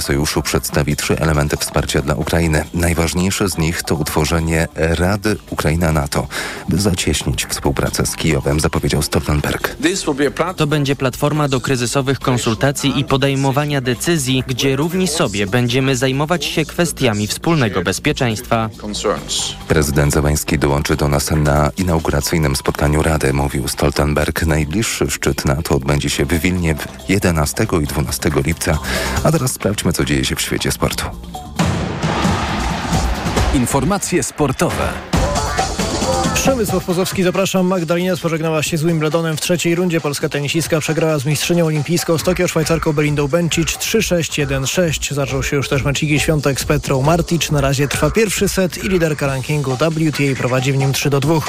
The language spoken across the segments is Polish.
sojuszu przedstawi trzy elementy wsparcia dla Ukrainy. Najważniejsze z nich to utworzenie Rady Ukraina-NATO, by zacieśnić współpracę z Kijowem, zapowiedział Stoltenberg. To będzie platforma do kryzysowych konsultacji i podejmowania decyzji, gdzie równi sobie będziemy zajmować się kwestiami wspólnego bezpieczeństwa. Prezydent Zełański dołączy do nas na inauguracyjnym spotkaniu Rady, mówił Stoltenberg. Najbliższy szczyt NATO odbędzie się w Wilnie 11 i 12 lipca. A teraz sprawdźmy, co dzieje się w świecie sportu. Informacje sportowe. Przemysław Pozowski, zapraszam. Magdalena pożegnała się z Wimbledonem w trzeciej rundzie. Polska tenisistka przegrała z mistrzynią olimpijską z Tokio Szwajcarką Belindą Bencic 3-6-1-6. Zaczął się już też mecz Świątek z Petrą Martic. Na razie trwa pierwszy set i liderka rankingu WTA prowadzi w nim 3-2.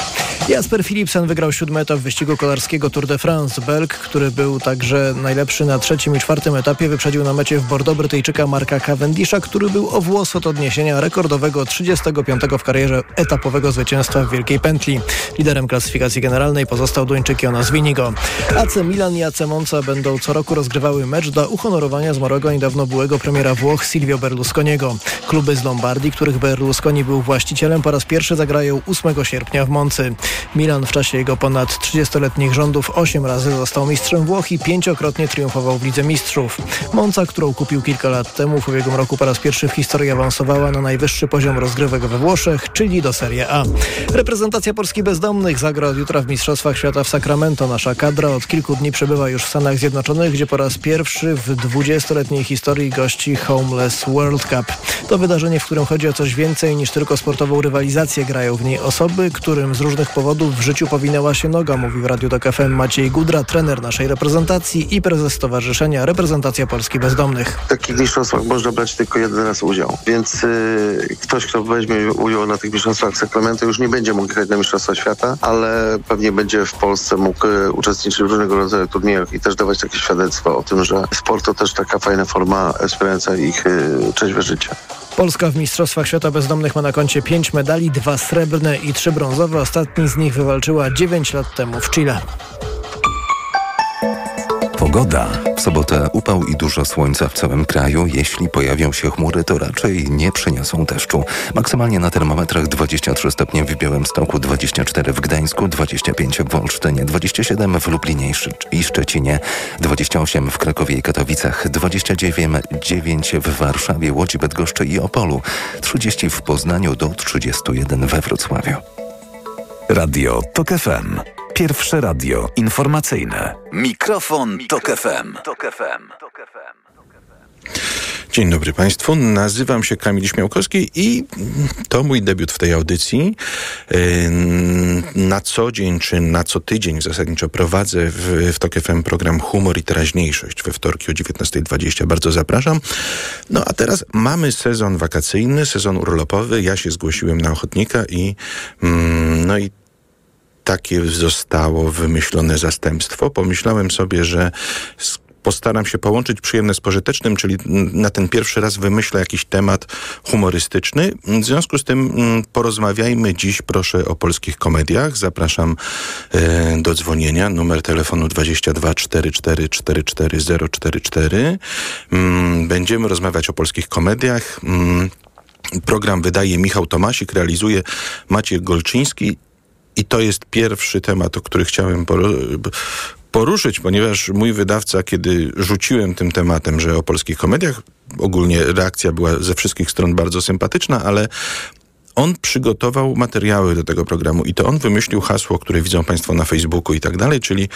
Jasper Philipsen wygrał siódmy etap wyścigu kolarskiego Tour de France. Belg, który był także najlepszy na trzecim i czwartym etapie, wyprzedził na mecie w Bordeaux Brytyjczyka Marka Cavendisha, który był o włos od odniesienia rekordowego 35 w karierze etapowego zwycięstwa w Wielkiej Pętli. Liderem klasyfikacji generalnej pozostał Duńczyk Jonas Winigo. AC Milan i AC Monza będą co roku rozgrywały mecz dla uhonorowania zmarłego niedawno byłego premiera Włoch Silvio Berlusconiego. Kluby z Lombardii, których Berlusconi był właścicielem, po raz pierwszy zagrają 8 sierpnia w Moncy. Milan w czasie jego ponad 30-letnich rządów 8 razy został mistrzem Włoch i pięciokrotnie triumfował w Lidze Mistrzów. Monza, którą kupił kilka lat temu, w ubiegłym roku po raz pierwszy w historii awansowała na najwyższy poziom rozgrywek we Włoszech, czyli do Serie A. Reprezentacja Polski Bezdomnych zagra od jutra w Mistrzostwach Świata w Sacramento. Nasza kadra od kilku dni przebywa już w Stanach Zjednoczonych, gdzie po raz pierwszy w 20-letniej historii gości Homeless World Cup. To wydarzenie, w którym chodzi o coś więcej niż tylko sportową rywalizację. Grają w niej osoby, którym z różnych powodów w życiu powinęła się noga, mówił w Radiu Tok FM Maciej Gudra, trener naszej reprezentacji i prezes Stowarzyszenia Reprezentacja Polski Bezdomnych. W takich mistrzostwach można brać tylko jeden raz udział, więc yy, ktoś, kto weźmie udział na tych mistrzostwach Sacramento już nie będzie mógł jechać na Mistrzostwa Świata, ale pewnie będzie w Polsce mógł e, uczestniczyć w różnego rodzaju turniejach i też dawać takie świadectwo o tym, że sport to też taka fajna forma wspierająca ich e, trzeźwe życie. Polska w Mistrzostwach Świata Bezdomnych ma na koncie pięć medali, dwa srebrne i trzy brązowe. Ostatni z nich wywalczyła 9 lat temu w Chile. Pogoda. W sobotę upał i dużo słońca w całym kraju. Jeśli pojawią się chmury, to raczej nie przyniosą deszczu. Maksymalnie na termometrach 23 stopnie w Białymstoku, 24 w Gdańsku, 25 w Olsztynie, 27 w Lublinie i Szczecinie, 28 w Krakowie i Katowicach, 29 w Warszawie, Łodzi, Bydgoszczy i Opolu, 30 w Poznaniu do 31 we Wrocławiu. Radio TOK FM. Pierwsze radio informacyjne. Mikrofon, Tok FM. Dzień dobry Państwu, nazywam się Kamil Śmiałkowski i to mój debiut w tej audycji. Na co dzień, czy na co tydzień zasadniczo prowadzę w, w TOK FM program Humor i Teraźniejszość we wtorki o 19.20. Bardzo zapraszam. No a teraz mamy sezon wakacyjny, sezon urlopowy. Ja się zgłosiłem na ochotnika i no i takie zostało wymyślone zastępstwo. Pomyślałem sobie, że postaram się połączyć przyjemne z pożytecznym, czyli na ten pierwszy raz wymyślę jakiś temat humorystyczny. W związku z tym porozmawiajmy dziś proszę o polskich komediach. Zapraszam e, do dzwonienia. Numer telefonu 22 44 44 044. Będziemy rozmawiać o polskich komediach. Program wydaje Michał Tomasik, realizuje Maciej Golczyński i to jest pierwszy temat, o który chciałem poruszyć, ponieważ mój wydawca, kiedy rzuciłem tym tematem, że o polskich komediach, ogólnie reakcja była ze wszystkich stron bardzo sympatyczna, ale on przygotował materiały do tego programu i to on wymyślił hasło, które widzą Państwo na Facebooku i tak dalej, czyli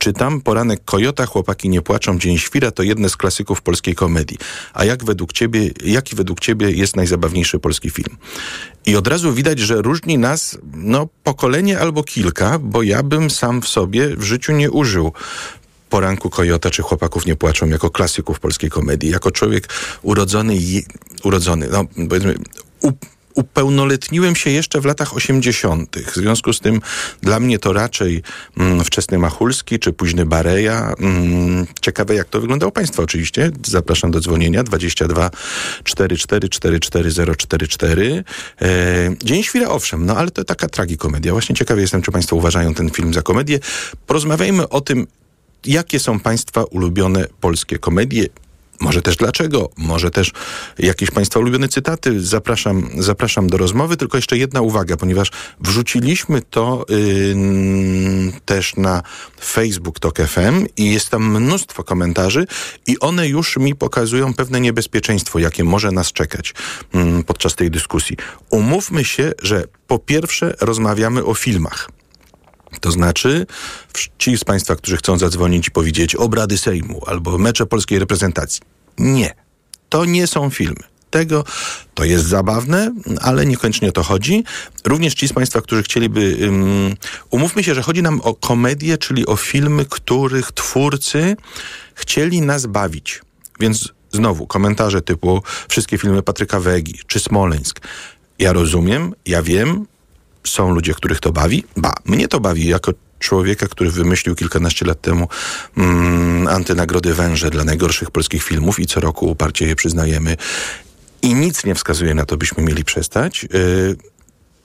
Czytam Poranek Kojota, Chłopaki nie płaczą, Dzień Świra to jedne z klasyków polskiej komedii. A jak według ciebie, jaki według ciebie jest najzabawniejszy polski film? I od razu widać, że różni nas no, pokolenie albo kilka, bo ja bym sam w sobie w życiu nie użył Poranku Kojota czy Chłopaków nie płaczą jako klasyków polskiej komedii. Jako człowiek urodzony, urodzony, no powiedzmy, upełnoletniłem się jeszcze w latach 80. W związku z tym dla mnie to raczej mm, wczesny Machulski czy późny Bareja. Mm, ciekawe jak to wyglądało Państwa oczywiście. Zapraszam do dzwonienia 22 44 44 044. E, Dzień Świra owszem, no ale to taka tragikomedia. Właśnie ciekawy jestem, czy Państwo uważają ten film za komedię. Porozmawiajmy o tym, jakie są Państwa ulubione polskie komedie może też dlaczego, może też jakieś Państwa ulubione cytaty. Zapraszam, zapraszam do rozmowy. Tylko jeszcze jedna uwaga, ponieważ wrzuciliśmy to yy, też na Facebook Tok FM i jest tam mnóstwo komentarzy i one już mi pokazują pewne niebezpieczeństwo, jakie może nas czekać yy, podczas tej dyskusji. Umówmy się, że po pierwsze rozmawiamy o filmach. To znaczy, ci z Państwa, którzy chcą zadzwonić i powiedzieć obrady Sejmu albo mecze polskiej reprezentacji. Nie. To nie są filmy. Tego to jest zabawne, ale niekoniecznie o to chodzi. Również ci z Państwa, którzy chcieliby. Um, umówmy się, że chodzi nam o komedię, czyli o filmy, których twórcy chcieli nas bawić. Więc znowu komentarze typu wszystkie filmy Patryka Wegi czy Smoleńsk. Ja rozumiem, ja wiem, są ludzie, których to bawi. Ba, mnie to bawi jako człowieka, który wymyślił kilkanaście lat temu mm, antynagrody węże dla najgorszych polskich filmów i co roku uparcie je przyznajemy. I nic nie wskazuje na to, byśmy mieli przestać. Yy,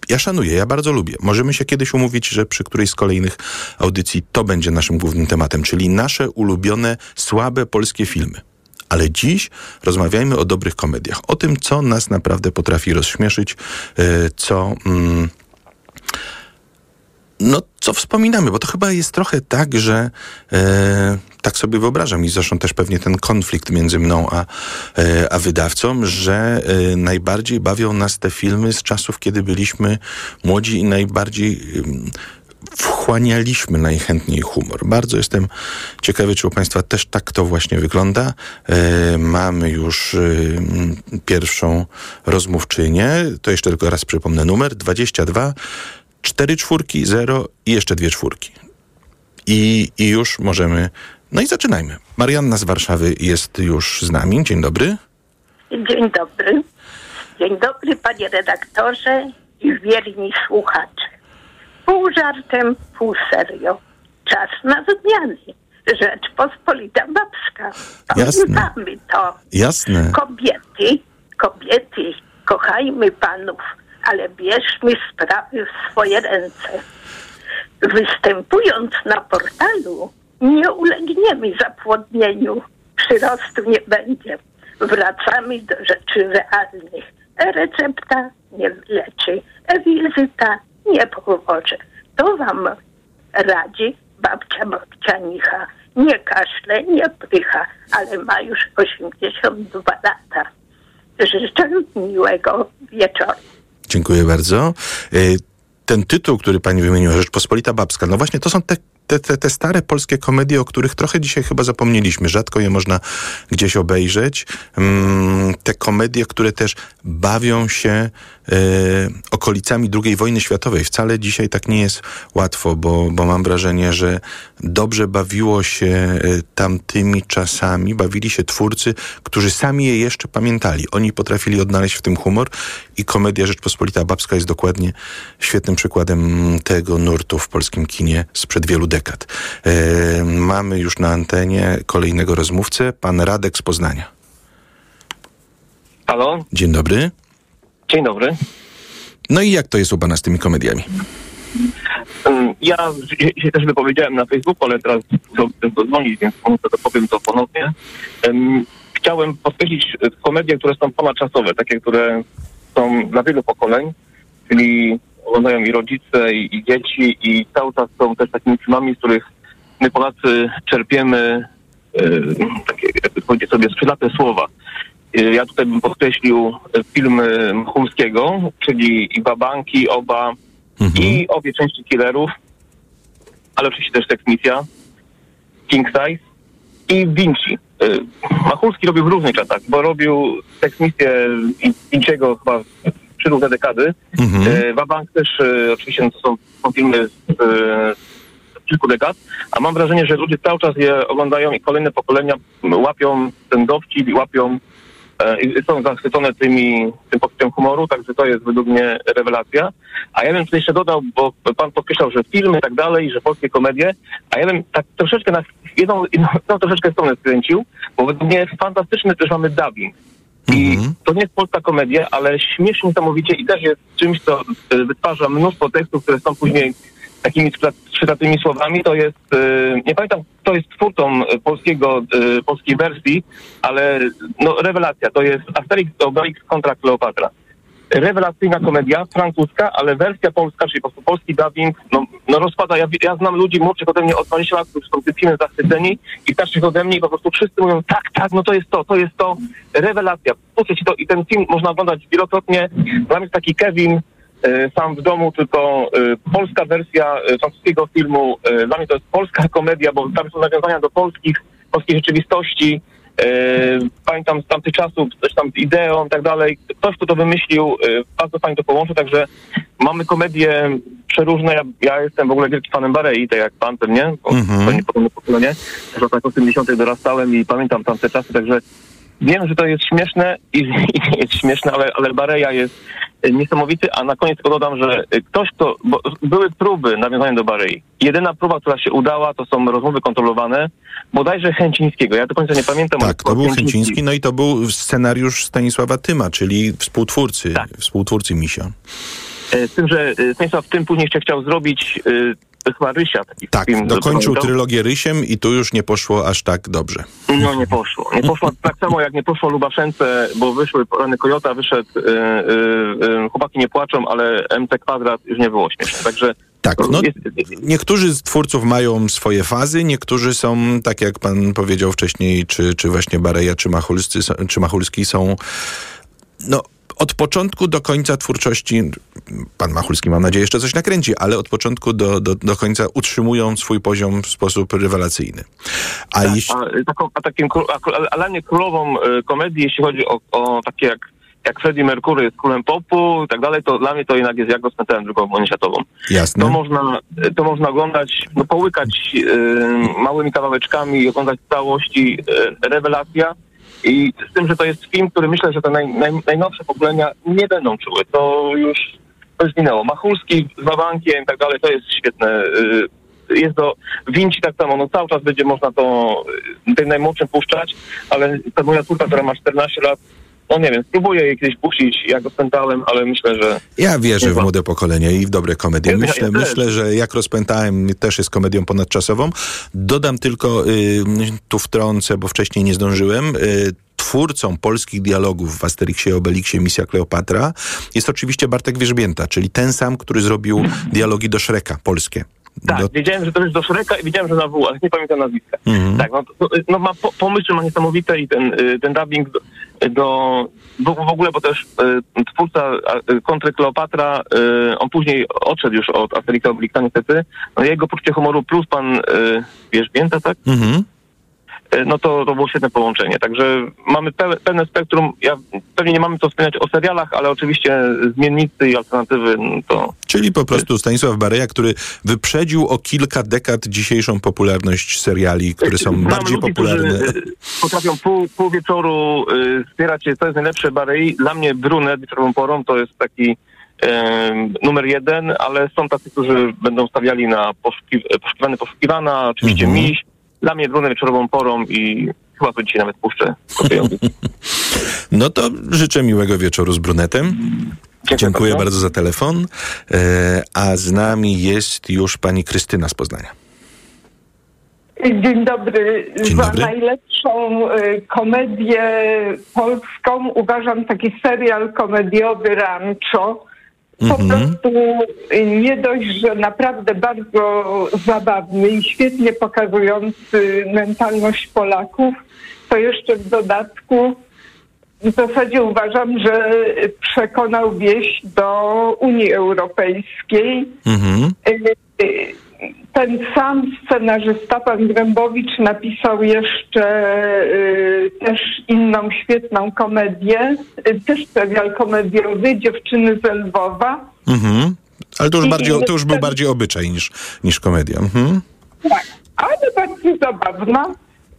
ja szanuję, ja bardzo lubię. Możemy się kiedyś umówić, że przy którejś z kolejnych audycji to będzie naszym głównym tematem, czyli nasze ulubione, słabe polskie filmy. Ale dziś rozmawiajmy o dobrych komediach, o tym, co nas naprawdę potrafi rozśmieszyć, yy, co... Mm, no, co wspominamy, bo to chyba jest trochę tak, że e, tak sobie wyobrażam i zresztą też pewnie ten konflikt między mną a, e, a wydawcą, że e, najbardziej bawią nas te filmy z czasów, kiedy byliśmy młodzi i najbardziej wchłanialiśmy najchętniej humor. Bardzo jestem ciekawy, czy u Państwa też tak to właśnie wygląda. E, mamy już pierwszą rozmówczynię. To jeszcze tylko raz przypomnę numer 22 cztery czwórki, zero i jeszcze dwie czwórki. I, I już możemy. No i zaczynajmy. Marianna z Warszawy jest już z nami. Dzień dobry. Dzień dobry. Dzień dobry, panie redaktorze i wierni słuchacze. Pół żartem, pół serio. Czas na zmiany. Rzeczpospolita Babska. Pamiętamy Jasne. to. Jasne. Kobiety, kobiety, kochajmy panów ale bierzmy sprawy w swoje ręce. Występując na portalu, nie ulegniemy zapłodnieniu, przyrostu nie będzie. Wracamy do rzeczy realnych. E-recepta nie leczy, e-wizyta nie pomoże. To wam radzi babcia babcianicha. Nie kaszle, nie prycha, ale ma już 82 lata. Życzę miłego wieczoru. Dziękuję bardzo. Y, ten tytuł, który pani wymieniła, Rzeczpospolita Babska, no właśnie to są te te, te, te stare polskie komedie, o których trochę dzisiaj chyba zapomnieliśmy, rzadko je można gdzieś obejrzeć. Mm, te komedie, które też bawią się okolicami II wojny światowej. Wcale dzisiaj tak nie jest łatwo, bo, bo mam wrażenie, że dobrze bawiło się e, tamtymi czasami, bawili się twórcy, którzy sami je jeszcze pamiętali. Oni potrafili odnaleźć w tym humor i komedia Rzeczpospolita Babska jest dokładnie świetnym przykładem tego nurtu w polskim kinie sprzed wielu dekad. E, mamy już na antenie kolejnego rozmówcę, pan Radek z Poznania. Halo? Dzień dobry. Dzień dobry. No i jak to jest u pana z tymi komediami? Ja się też wypowiedziałem na Facebooku, ale teraz chcę dzwonić, więc to powiem to ponownie. Chciałem podkreślić komedie, które są ponadczasowe, takie, które są dla wielu pokoleń, czyli oglądają i rodzice, i, i, dzieci, i cały czas są też takimi filmami, z których my Polacy czerpiemy yy, takie, jakby powiedzieć sobie, skrzydlate słowa. Yy, ja tutaj bym podkreślił film Chumskiego, czyli i Babanki, Oba mhm. i obie części Killerów, ale oczywiście też Tekmisja, King Size i Vinci. Machulski robił w różnych czasach, bo robił Tekmisję Vinciego chyba trzy różne dekady. Mhm. Wabank też oczywiście no to są, są filmy z, z kilku dekad, a mam wrażenie, że ludzie cały czas je oglądają i kolejne pokolenia łapią ten dowcip i łapią i są zachwycone tymi, tym poczuciem humoru, także to jest według mnie rewelacja. A ja bym tutaj jeszcze dodał, bo pan podkreślał, że filmy i tak dalej, że polskie komedie, a ja bym tak troszeczkę na jedną, jedną troszeczkę stronę skręcił, bo według mnie fantastyczny też mamy dubbing. I mhm. to nie jest polska komedia, ale śmiesznie niesamowicie i też jest czymś, co e, wytwarza mnóstwo tekstów, które są później takimi przydatnymi słowami, to jest, y, nie pamiętam kto jest twórcą polskiego, y, polskiej wersji, ale no, rewelacja, to jest Asterix Obelix kontra Kleopatra rewelacyjna komedia, francuska, ale wersja polska, czyli po prostu polski dubbing, no, no rozpada. Ja, ja znam ludzi młodszych ode mnie od 20 lat, którzy są tym filmem zachwyceni i starszych ode mnie i po prostu wszyscy mówią, tak, tak, no to jest to, to jest to, rewelacja. Puszczę ci to i ten film można oglądać wielokrotnie. Dla mnie jest taki Kevin, sam w domu, tylko e, polska wersja e, francuskiego filmu. Dla mnie to jest polska komedia, bo tam są nawiązania do polskich, polskiej rzeczywistości. E, pamiętam z tamtych czasów, coś tam z ideą i tak dalej. Ktoś, kto to wymyślił, e, bardzo fajnie to połączył, także mamy komedie przeróżne. Ja, ja jestem w ogóle wielkim fanem Barei, tak jak pan pewnie, bo mm-hmm. to niepodobne pokolenie. W latach 80 dorastałem i pamiętam tamte czasy, także wiem, że to jest śmieszne i, i jest śmieszne, ale, ale Bareja jest niesamowity, a na koniec tylko dodam, że ktoś, kto, bo były próby nawiązania do Barei. Jedyna próba, która się udała, to są rozmowy kontrolowane, bodajże Chęcińskiego. Ja do końca nie pamiętam. Tak, to był Chęciński, no i to był scenariusz Stanisława Tyma, czyli współtwórcy, tak. współtwórcy Misio. E, z tym, że e, Stanisław Tym później jeszcze chciał zrobić e, chyba Rysia. Taki tak, film, dokończył trylogię Rysiem i tu już nie poszło aż tak dobrze. No nie poszło. Nie poszło tak samo jak nie poszło Lubaszence, bo wyszły rany Kojota, wyszedł y, y, y, Chłopaki nie płaczą, ale MT Kwadrat już nie było śmieszne. Także tak, no, niektórzy z twórców mają swoje fazy, niektórzy są, tak jak pan powiedział wcześniej, czy, czy właśnie Bareja, czy, Machulscy, czy Machulski są no, od początku do końca twórczości, pan Machulski mam nadzieję jeszcze coś nakręci, ale od początku do, do, do końca utrzymują swój poziom w sposób rewelacyjny. A, tak, jeśli... a, taką, a takim, a, a, królową y, komedii, jeśli chodzi o, o takie jak jak Freddie Mercury jest królem popu i tak dalej, to dla mnie to jednak jest jak go spętałem drugą wojnę światową. Jasne. To można, to można oglądać, no połykać y, małymi kawałeczkami i oglądać w całości y, rewelacja. I z tym, że to jest film, który myślę, że te naj, naj, najnowsze pokolenia nie będą czuły. To już, to już minęło. Machulski z Wabankiem i tak dalej, to jest świetne. Y, jest do Winci tak samo, no cały czas będzie można to y, tym najmłodszym puszczać, ale ta moja córka, która ma 14 lat, no nie wiem, spróbuję jej kiedyś puścić, jak rozpętałem, ale myślę, że... Ja wierzę w młode pokolenie i w dobre komedie. Myślę, ja myślę, że jak rozpętałem też jest komedią ponadczasową. Dodam tylko, y, tu wtrącę, bo wcześniej nie zdążyłem, y, twórcą polskich dialogów w Asterixie i Obelixie Misja Kleopatra jest oczywiście Bartek Wierzbięta, czyli ten sam, który zrobił dialogi do Szreka polskie. Tak, do... wiedziałem, że to jest do Szreka i wiedziałem, że na W, ale nie pamiętam nazwiska. Mhm. Tak, no, no ma po, pomysły ma niesamowite i ten, y, ten dubbing do, do w, ogóle, bo też y, twórca y, kontry Kleopatra, y, on później odszedł już od Asterika Oblixa niestety, no jego poczucie humoru plus pan y, Wierzbięta, tak? Mhm. E, no to, to było świetne połączenie. Także mamy pe pełne spektrum. Ja pewnie nie mamy co wspomnieć o serialach, ale oczywiście zmiennicy i alternatywy no to... Czyli po prostu Stanisław Bareja, który wyprzedził o kilka dekad dzisiejszą popularność seriali, które są Znam bardziej ludzi, popularne. E, potrafią pół, pół wieczoru y, wspierać się, co jest najlepsze Barei. Dla mnie Brunet wieczorową porą to jest taki numer jeden, ale są tacy, którzy będą stawiali na poszukiw poszukiwany, poszukiwana, oczywiście mhm. miś, dla mnie trudną wieczorową porą i chyba to dzisiaj nawet puszczę. no to życzę miłego wieczoru z brunetem. Dziękuję, Dziękuję bardzo. bardzo za telefon. E, a z nami jest już pani Krystyna z Poznania. Dzień dobry. Dzień dobry. Za najlepszą y, komedię polską uważam taki serial komediowy Rancho po mhm. prostu nie dość, że naprawdę bardzo zabawny i świetnie pokazujący mentalność Polaków, to jeszcze w dodatku w zasadzie uważam, że przekonał wieś do Unii Europejskiej. Mhm. Y, y, ten sam scenarzysta, pan Grębowicz, napisał jeszcze y, też inną świetną komedię, y, też serial komediowy, Dziewczyny z Lwowa. Mhm. Ale to już, bardziej, to już był bardziej obyczaj niż, niż komedia. Mhm. Tak, ale bardzo zabawna.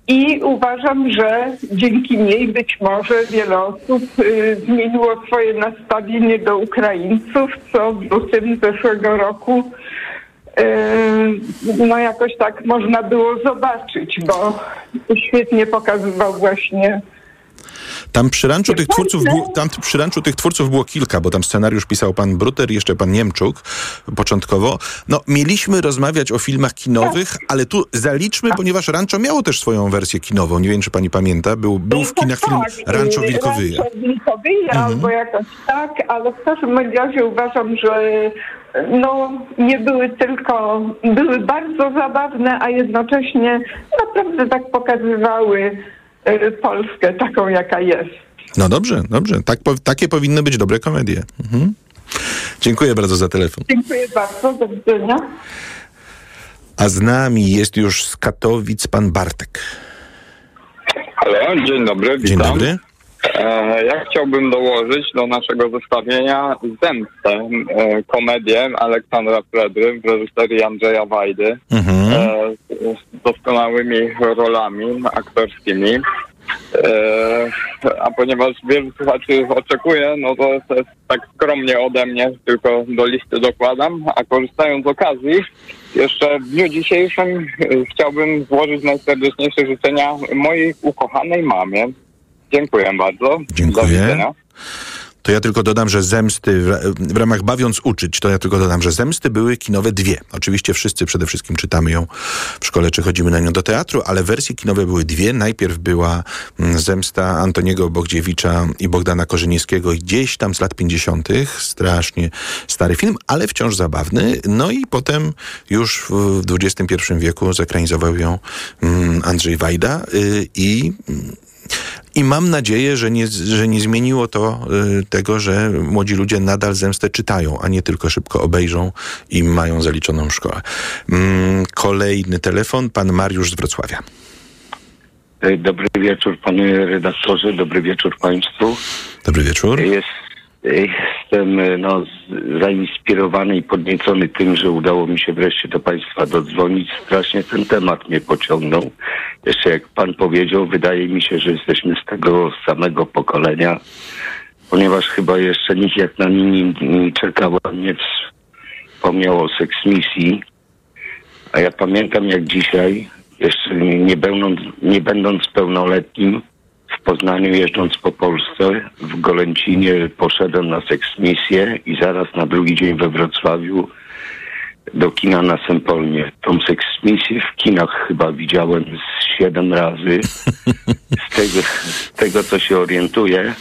I uważam, że dzięki niej być może wiele osób y, zmieniło swoje nastawienie do Ukraińców, co w lutym zeszłego roku no jakoś tak można było zobaczyć, bo świetnie pokazywał właśnie Tam przy ranczu tych twórców było, tam przy ranczu tych twórców było kilka, bo tam scenariusz pisał pan Bruter jeszcze pan Niemczuk początkowo. No, mieliśmy rozmawiać o filmach kinowych, ale tu zaliczmy, ponieważ Rancho miało też swoją wersję kinową. Nie wiem, czy pani pamięta. Był, był w kinach film tak, Rancho Wilkowyje. Rancho Wilkowyje mhm. albo jakoś tak, ale w każdym razie uważam, że no, nie były tylko, były bardzo zabawne, a jednocześnie naprawdę tak pokazywały y, Polskę taką, jaka jest. No dobrze, dobrze. Tak, po, takie powinny być dobre komedie. Mhm. Dziękuję bardzo za telefon. Dziękuję bardzo, do widzenia. A z nami jest już z Katowic pan Bartek. Halo, dzień dobry, witam. Dzień dobry. E, ja chciałbym dołożyć do naszego zestawienia Zemstę, e, komedię Aleksandra Fredry w reżyserii Andrzeja Wajdy Mhm. e, z doskonałymi rolami aktorskimi. A ponieważ wielu słuchaczy oczekuje, no to, tak skromnie ode mnie, tylko do listy dokładam, a korzystając z okazji, jeszcze w dniu dzisiejszym chciałbym złożyć najserdeczniejsze życzenia mojej ukochanej mamie. Dziękuję bardzo. Dziękuję. To ja tylko dodam, że zemsty, w, ramach bawiąc uczyć, to ja tylko dodam, że zemsty były kinowe dwie. Oczywiście wszyscy przede wszystkim czytamy ją w szkole, czy chodzimy na nią do teatru, ale wersje kinowe były dwie. Najpierw była mm, zemsta Antoniego Bogdziewicza i Bogdana Korzeniewskiego gdzieś tam z lat 50. Strasznie stary film, ale wciąż zabawny. No i potem już w XXI wieku zekranizował ją mm, Andrzej Wajda y, i i mam nadzieję, że nie, że nie zmieniło to y, tego, że młodzi ludzie nadal zemstę czytają, a nie tylko szybko obejrzą i mają zaliczoną szkołę. Mm, kolejny telefon, pan Mariusz z Wrocławia. Dobry wieczór panie redaktorze, dobry wieczór państwu. Dobry wieczór. Jest, jestem e, no, zainspirowany i podniecony tym, że udało mi się wreszcie do państwa dodzwonić. Strasznie ten temat mnie pociągnął. Jeszcze jak pan powiedział, wydaje mi się, że jesteśmy z tego samego pokolenia, ponieważ chyba jeszcze nikt jak na nimi nie czekał, nie wspomniał o seksmisji. A ja pamiętam jak dzisiaj, jeszcze nie będąc, nie będąc pełnoletnim, w Poznaniu jeżdżąc po Polsce, w Golęcinie poszedłem na seksmisję i zaraz na drugi dzień we Wrocławiu do kina na Sempolnie. Tą seksmisję w kinach chyba widziałem z siedem razy. Z tego, z tego co się orientuję,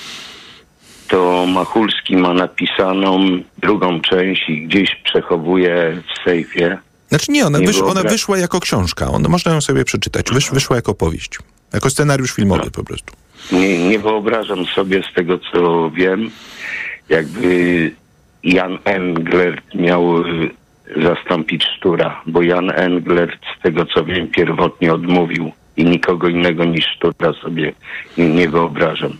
to Machulski ma napisaną drugą część i gdzieś przechowuje w sejfie. Znaczy nie, ona, Nie wysz, ona wyszła jako książka. Ona, można ją sobie przeczytać. Wysz, wyszła jako powieść. Jako scenariusz filmowy po prostu. Nie, nie wyobrażam sobie z tego, co wiem, jakby Jan Englert miał y, zastąpić Sztura, bo Jan Englert, z tego co wiem, pierwotnie odmówił i nikogo innego niż Sztura sobie nie, nie wyobrażam.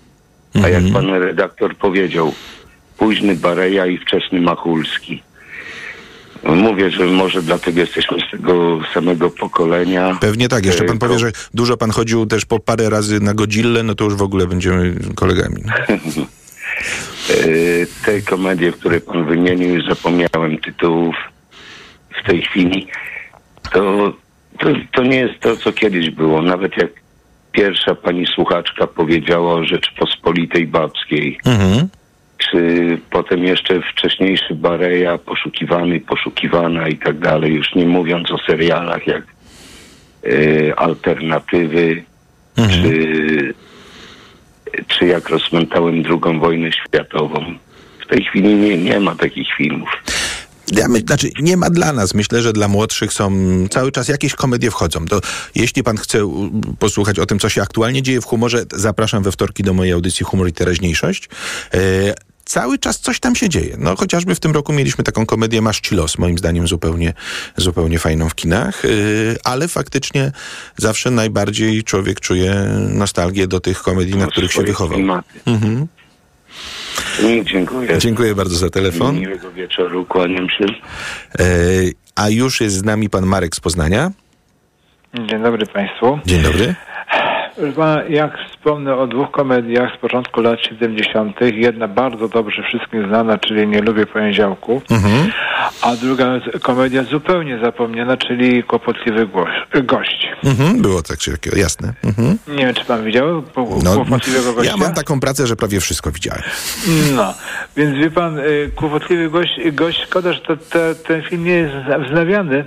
A jak pan redaktor powiedział, późny Bareja i wczesny Machulski. Mówię, że może dlatego jesteśmy z tego samego pokolenia. Pewnie tak. Jeszcze pan powie, że dużo pan chodził też po parę razy na Godzillę, no to już w ogóle będziemy kolegami. E, te komedie, które pan wymienił, już zapomniałem tytułów w tej chwili, to, to, to nie jest to, co kiedyś było. Nawet jak pierwsza pani słuchaczka powiedziała o Rzeczpospolitej Babskiej, Mhm. Czy potem jeszcze wcześniejszy Bareja, poszukiwany, poszukiwana i tak dalej, już nie mówiąc o serialach jak e, Alternatywy, czy, czy jak rozmętałem drugą wojnę światową. W tej chwili nie, nie ma takich filmów. Ja my, znaczy, nie ma dla nas. Myślę, że dla młodszych są cały czas jakieś komedie wchodzą. To jeśli pan chce posłuchać o tym, co się aktualnie dzieje w humorze, zapraszam we wtorki do mojej audycji Humor i Teraźniejszość. E, cały czas coś tam się dzieje. No chociażby w tym roku mieliśmy taką komedię Masz ci los, moim zdaniem zupełnie, zupełnie fajną w kinach, e, ale faktycznie zawsze najbardziej człowiek czuje nostalgię do tych komedii, na których się wychował. Mhm. Dziękuję. Dziękuję bardzo za telefon. Miłego wieczoru, kłaniam się. E, a już jest z nami pan Marek z Poznania. Dzień dobry Państwu. Dzień dobry. Jak wspomnę o dwóch komediach z początku lat 70. Jedna bardzo dobrze wszystkim znana, czyli Nie lubię poniedziałku, mhm. a druga komedia zupełnie zapomniana, czyli Kłopotliwy gość. Mhm, było tak czy takiego, jasne. Mhm. Nie wiem, czy pan widział no, Kłopotliwego gościa? Ja mam taką pracę, że prawie wszystko widziałem. No, więc wie pan, y, Kłopotliwy gość, gość szkoda, że to, to, ten film nie jest wznawiany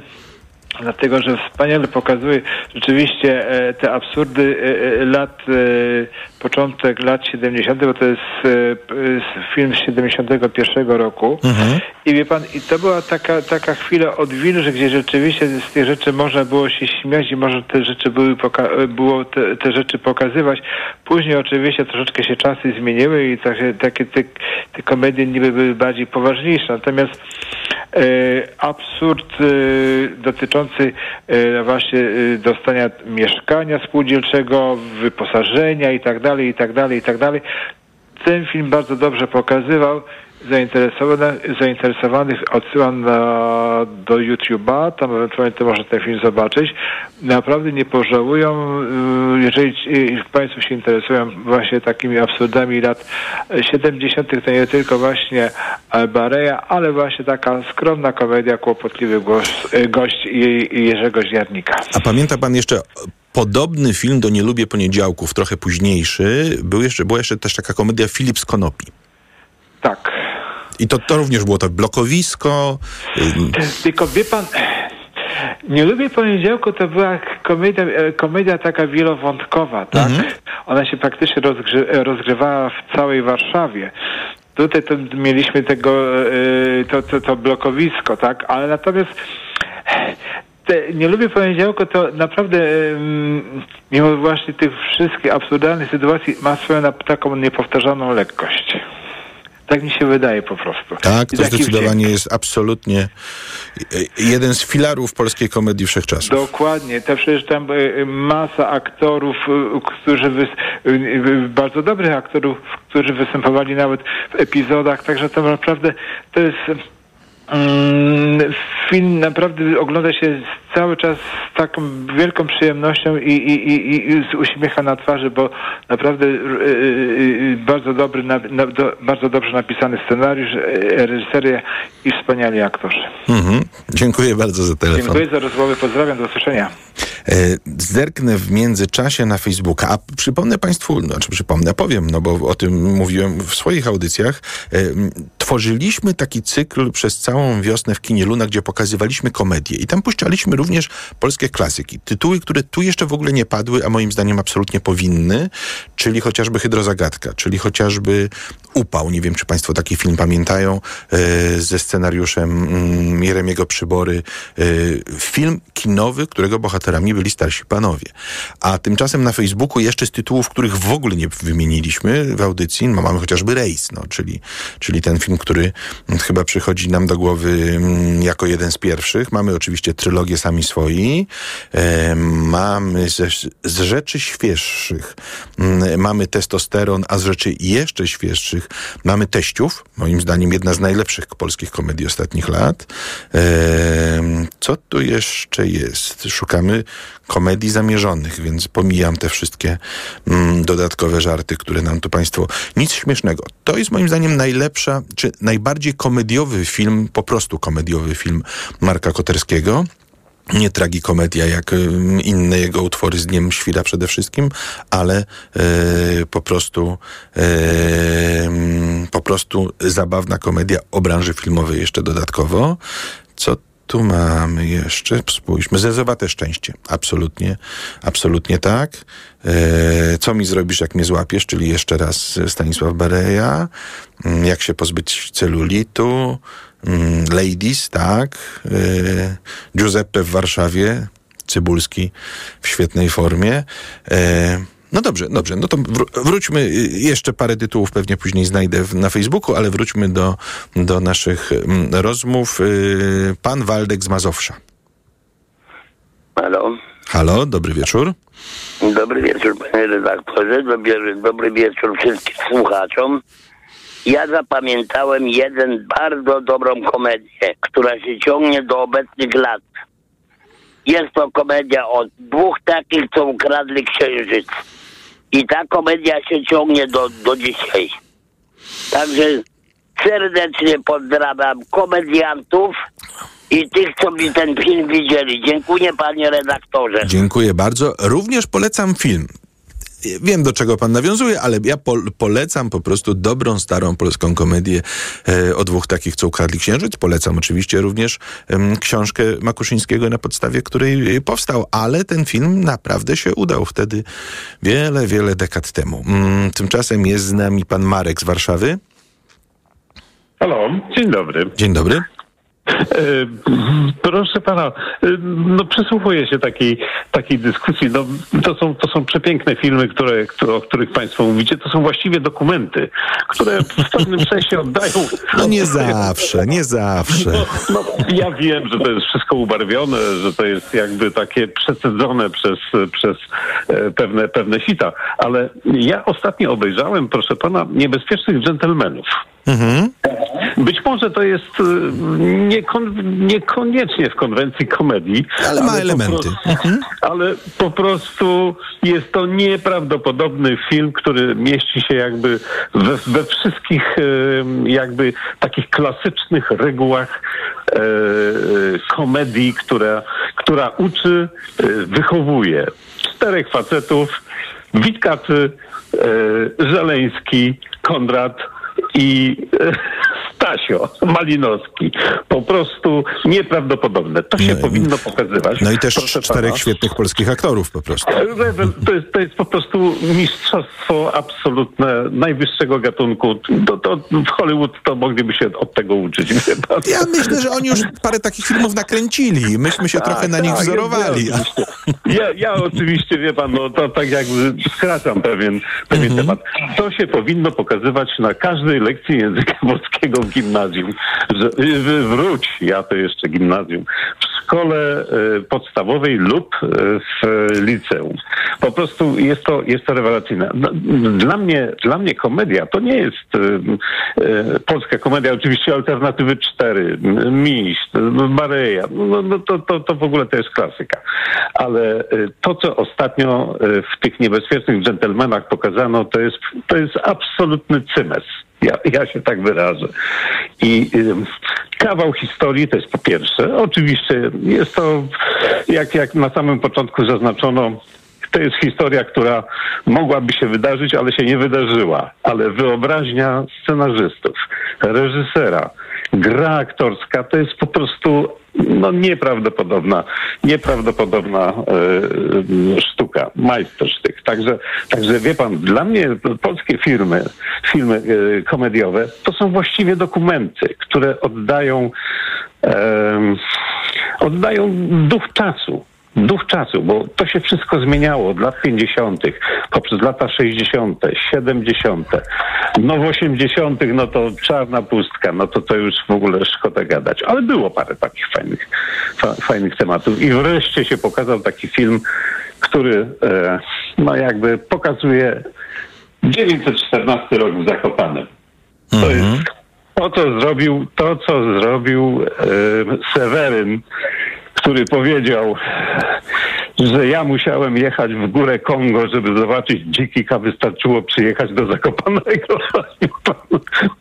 dlatego że wspaniale pokazuje rzeczywiście e, te absurdy e, e, lat, początek lat 70., bo to jest film z 71 roku. Mhm. I wie pan, i to była taka, taka chwila odwilży, gdzie rzeczywiście z tych rzeczy można było się śmiać i można te rzeczy były było te, te, rzeczy pokazywać. Później oczywiście troszeczkę się czasy zmieniły i takie, takie te, te komedie niby były bardziej poważniejsze. Natomiast e, absurd e, dotyczący e, właśnie e, dostania mieszkania spółdzielczego, wyposażenia i tak dalej, i tak dalej, i tak dalej. Ten film bardzo dobrze pokazywał zainteresowanych, odsyłam na, do YouTube'a, tam ewentualnie to można ten film zobaczyć. Naprawdę nie pożałują, y, jeżeli Państwo się interesują właśnie takimi absurdami lat 70., to nie tylko właśnie Bareja, ale właśnie taka skromna komedia Kłopotliwy gość, gość Jerzego Ziarnika. A pamięta Pan jeszcze podobny film do Nie lubię poniedziałków, trochę późniejszy, był jeszcze, była jeszcze też taka komedia Filip z Konopi. Tak. I to, to również było to blokowisko. Tylko wie pan, nie lubię poniedziałku, to była komedia, e, komedia taka wielowątkowa, tak? Mhm. Ona się praktycznie rozgry rozgrywała w całej Warszawie. Tutaj to mieliśmy tego, e, to, to, to blokowisko, tak? Ale natomiast te, nie lubię poniedziałku, to naprawdę mimo właśnie tych wszystkich absurdalnych sytuacji ma swoją taką niepowtarzaną lekkość. Tak mi się wydaje po prostu. Tak, to zdecydowanie jest absolutnie e, jeden z filarów polskiej komedii wszechczasów. Dokładnie. To przecież tam e, masa aktorów, e, którzy bardzo dobrych aktorów, którzy występowali nawet w epizodach, także to naprawdę to jest film naprawdę ogląda się cały czas z taką wielką przyjemnością i, i, i, i z uśmiechem na twarzy, bo naprawdę y, y, y, bardzo dobry, bardzo dobrze napisany scenariusz, reżyseria i wspaniali aktorzy. Mhm. Dziękuję bardzo za telefon. Dziękuję za rozmowę, pozdrawiam, do usłyszenia. E, zerknę w międzyczasie na Facebooka, a przypomnę Państwu, znaczy przypomnę, powiem, no bo o tym mówiłem w swoich audycjach, e, tworzyliśmy taki cykl przez całą wiosnę w kinie Luna, gdzie pokazywaliśmy komedię i tam puszczaliśmy również polskie klasyki. Tytuły, które tu jeszcze w ogóle nie padły, a moim zdaniem absolutnie powinny, czyli chociażby Hydrozagadka, czyli chociażby Upał. Nie wiem, czy Państwo taki film pamiętają, e, ze scenariuszem Jeremiego Przybory. Film kinowy, którego bohaterami byli starsi panowie. A tymczasem na Facebooku jeszcze z tytułów, których w ogóle nie wymieniliśmy w audycji, no mamy chociażby Rejs, no, czyli, czyli ten film, który chyba przychodzi nam do głowy mm, jako jeden z pierwszych. Mamy oczywiście trylogię Sami Swoi. E, mamy ze, z rzeczy świeższych mm, mamy testosteron, a z rzeczy jeszcze świeższych mamy teściów. Moim zdaniem jedna z najlepszych polskich komedii ostatnich lat. E, co tu jeszcze jest? Szukamy komedii zamierzonych, więc pomijam te wszystkie mm, dodatkowe żarty, które nam tu Państwo... Nic śmiesznego. To jest moim zdaniem najlepsza, czy najbardziej komediowy film, po prostu komediowy film Marka Koterskiego nie tragikomedia jak inne jego utwory z Dniem Świra przede wszystkim, ale e, po prostu e, po prostu zabawna komedia o branży filmowej jeszcze dodatkowo. Co tu mamy jeszcze, spójrzmy, zezowate szczęście. Absolutnie, absolutnie tak. E, co mi zrobisz, jak mnie złapiesz, czyli jeszcze raz Stanisław Bareja. Mm, jak się pozbyć celulitu. Mm, ladies, tak. E, Giuseppe w Warszawie. Cybulski w świetnej formie. E, no dobrze, dobrze. No to wróćmy, y, jeszcze parę tytułów pewnie później znajdę na Facebooku, ale wróćmy do, do naszych mm, rozmów. Y, pan Waldek z Mazowsza. Halo. Halo, dobry wieczór. Dobry wieczór, panie redaktorze. Dobry, dobry wieczór wszystkim słuchaczom. Ja zapamiętałem jeden bardzo dobrą komedię, która się ciągnie do obecnych lat. Jest to komedia o dwóch takich, co ukradli księżyc. I ta komedia się ciągnie do, do dzisiaj. Także serdecznie pozdrawiam komediantów i tych, co mi ten film widzieli. Dziękuję panie redaktorze. Dziękuję bardzo. Również polecam film. Wiem, do czego pan nawiązuje, ale ja po, polecam po prostu dobrą, starą polską komedię e, o dwóch takich, co ukradli księżyc. Polecam oczywiście również e, książkę Makuszyńskiego, na podstawie której powstał, ale ten film naprawdę się udał wtedy wiele, wiele dekad temu. Mm, tymczasem jest z nami pan Marek z Warszawy. Halo, dzień dobry. Dzień dobry. E, proszę pana, e, no przysłuchuję się takiej, takiej dyskusji. No, to, są, to są przepiękne filmy, które, które, o których państwo mówicie. To są właściwie dokumenty, które w pewnym sensie oddają... No nie zawsze, nie zawsze. No, no, ja wiem, że to jest wszystko ubarwione, że to jest jakby takie przesadzone przez, przez e, pewne, pewne sita. Ale ja ostatnio obejrzałem, proszę pana, Niebezpiecznych Dżentelmenów. Mhm. Być może to jest niekon, niekoniecznie w konwencji komedii. Ale ma ale elementy. Po prostu, mhm. Ale po prostu jest to nieprawdopodobny film, który mieści się jakby we, we wszystkich jakby takich klasycznych regułach e, komedii, która, która uczy, wychowuje. Czterech facetów, Witkacy, e, Żeleński, Kondrat, e, Stasio Malinowski. Po prostu nieprawdopodobne. To się no, powinno pokazywać. No i też czterech pana. świetnych polskich aktorów po prostu. To jest, to jest po prostu mistrzostwo absolutne najwyższego gatunku. To, to w Hollywood to mogliby się od tego uczyć. Ja myślę, że oni już parę takich filmów nakręcili. Myśmy się tak, trochę na nich tak, wzorowali. Ja, ja, ja, oczywiście, wie pan, no to tak jakby skracam pewien, pewien mhm. temat. To się powinno pokazywać na każdej lekcji języka polskiego w gimnazjum. Wróć, ja to jeszcze gimnazjum, w szkole e, podstawowej lub e, w liceum. Po prostu jest to, jest to rewelacyjne. No, dla mnie, dla mnie komedia to nie jest e, polska komedia, oczywiście alternatywy 4, Miś, Maryja, no, no to, to, to w ogóle to jest klasyka. Ale to, co ostatnio w tych niebezpiecznych dżentelmenach pokazano, to jest, to jest absolutny cymes. Ja, ja się tak wyrażę. I y, kawał historii to jest po pierwsze. Oczywiście jest to, jak, jak na samym początku zaznaczono, to jest historia, która mogłaby się wydarzyć, ale się nie wydarzyła. Ale wyobraźnia scenarzystów, reżysera, gra aktorska to jest po prostu no nieprawdopodobna, nieprawdopodobna e, sztuka, majstersztyk. Także, także wie pan, dla mnie polskie firmy, filmy e, komediowe to są właściwie dokumenty, które oddają e, oddają duch czasu duch czasu, bo to się wszystko zmieniało od lat 50., poprzez lata 60., 70., no w 80., no to czarna pustka, no to to już w ogóle szkoda gadać. Ale było parę takich fajnych, fa, fajnych tematów. I wreszcie się pokazał taki film, który e, no jakby pokazuje 914 rok w Zakopanem. To mhm. jest to, co zrobił, to, co zrobił e, Seweryn który powiedział, że ja musiałem jechać w górę Kongo, żeby zobaczyć dzikika, wystarczyło przyjechać do Zakopanego.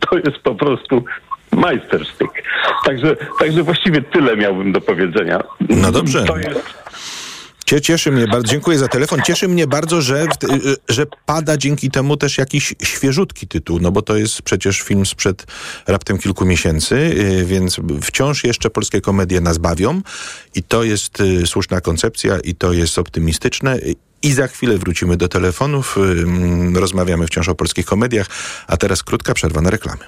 To jest po prostu majstersztyk. Także, także właściwie tyle miałbym do powiedzenia. No dobrze. To jest, Cieszy mnie bardzo, dziękuję za telefon. Cieszy mnie bardzo, że, że pada dzięki temu też jakiś świeżutki tytuł, no bo to jest przecież film sprzed raptem kilku miesięcy, y, więc wciąż jeszcze polskie komedie nas bawią i to jest y, słuszna koncepcja i to jest optymistyczne. I za chwilę wrócimy do telefonów. Y, rozmawiamy wciąż o polskich komediach, a teraz krótka przerwa na reklamy.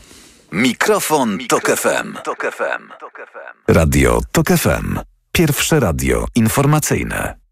Mikrofon, Mikrofon Tok FM. Tok FM. Radio Tok FM. Pierwsze radio informacyjne.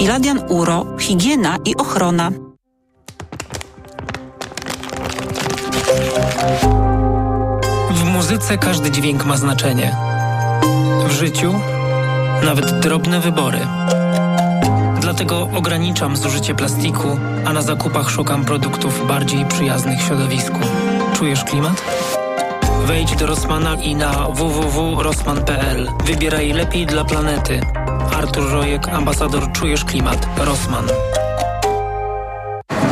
Iladian Uro, higiena i ochrona. W muzyce każdy dźwięk ma znaczenie. W życiu nawet drobne wybory. Dlatego ograniczam zużycie plastiku, a na zakupach szukam produktów bardziej przyjaznych środowisku. Czujesz klimat? Wejdź do Rossmana i na www.rossman.pl. Wybieraj lepiej dla planety. Artur Rojek, ambasador Czujesz Klimat. Rossmann.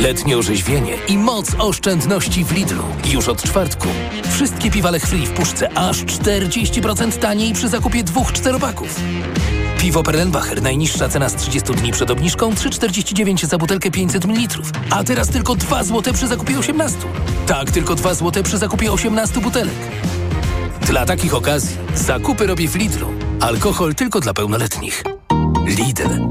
Letnie orzeźwienie i moc oszczędności w Lidlu. Już od czwartku. Wszystkie piwa Lech w puszce aż 40% taniej przy zakupie dwóch czteropaków. Piwo Perlenbacher. Najniższa cena z 30 dni przed obniżką 3,49 za butelkę 500 ml. A teraz tylko 2 zł przy zakupie 18. Tak, tylko 2 zł przy zakupie 18 butelek. Dla takich okazji zakupy robię w Lidlu. Alkohol tylko dla pełnoletnich. Lidl.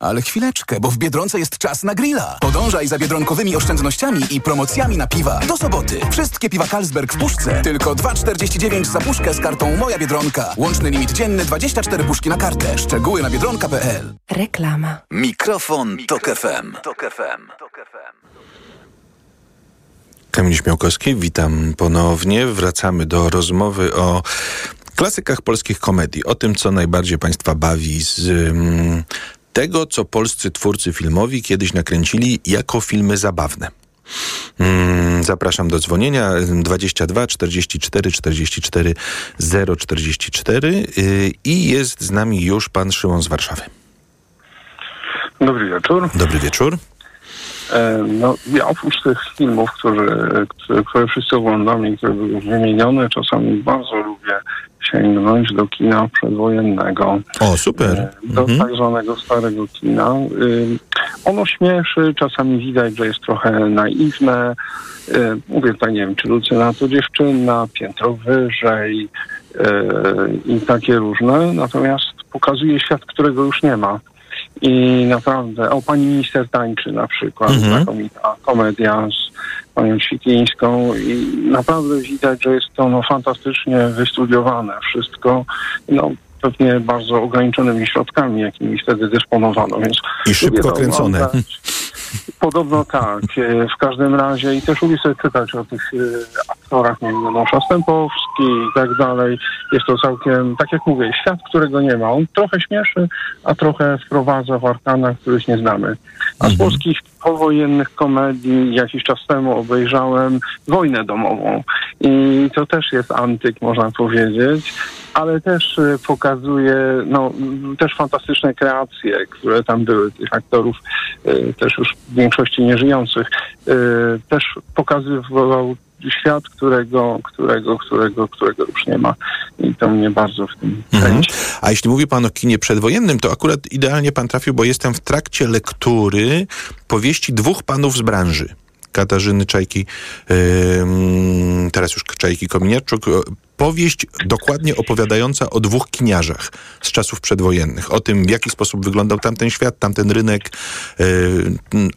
Ale chwileczkę, bo w Biedronce jest czas na grilla. Podążaj za biedronkowymi oszczędnościami i promocjami na piwa. Do soboty. Wszystkie piwa Carlsberg w puszce. Tylko 2,49 za puszkę z kartą Moja Biedronka. Łączny limit dzienny 24 puszki na kartę. Szczegóły na biedronka.pl. Reklama. Mikrofon, Tok FM. Kamil Śmiałkowski, witam ponownie. Wracamy do rozmowy o klasykach polskich komedii. O tym, co najbardziej Państwa bawi z mm, tego, co polscy twórcy filmowi kiedyś nakręcili jako filmy zabawne. Mm, zapraszam do dzwonienia 22 44 44 044 yy, i jest z nami już pan Szymon z Warszawy. Dobry wieczór. Dobry wieczór. E, No, ja oprócz tych filmów, które, które, wszyscy oglądamy i które były wymienione, czasami bardzo lubię sięgnąć do kina przedwojennego. O, super. Do Mhm. tak zwanego starego kina. Y, Ono śmieszy, czasami widać, że jest trochę naiwne. Y, Mówię tutaj, nie wiem, czy Lucyna to dziewczyna, piętro wyżej i takie różne. Natomiast pokazuje świat, którego już nie ma. I naprawdę, o pani minister tańczy na przykład, Mhm. znakomita komedia z panią Świetlińską i naprawdę widać, że jest to no, fantastycznie wystudiowane wszystko, no pewnie bardzo ograniczonymi środkami, jakimi wtedy dysponowano, więc I szybko kręcone. Podobno tak. E, W każdym razie i też lubię sobie czytać o tych e, aktorach, nie wiem, Janosza Stępowski i tak dalej. Jest to całkiem, tak jak mówię, świat, którego nie ma. On trochę śmieszy, a trochę wprowadza w arkanach, których nie znamy. A z polskich powojennych komedii jakiś czas temu obejrzałem Wojnę domową. I to też jest antyk, można powiedzieć, ale też e, pokazuje no, też fantastyczne kreacje, które tam były, tych aktorów e, też już w większości nieżyjących. E, Też pokazywał świat, którego, którego, którego, którego już nie ma. I to mnie bardzo w tym Mhm. A jeśli mówi pan o kinie przedwojennym, to akurat idealnie pan trafił, bo jestem w trakcie lektury powieści dwóch panów z branży. Katarzyny Czajki, ym, teraz już Czajki Kominiarczuk, powieść dokładnie opowiadająca o dwóch kiniarzach z czasów przedwojennych. O tym, w jaki sposób wyglądał tamten świat, tamten rynek. Yy,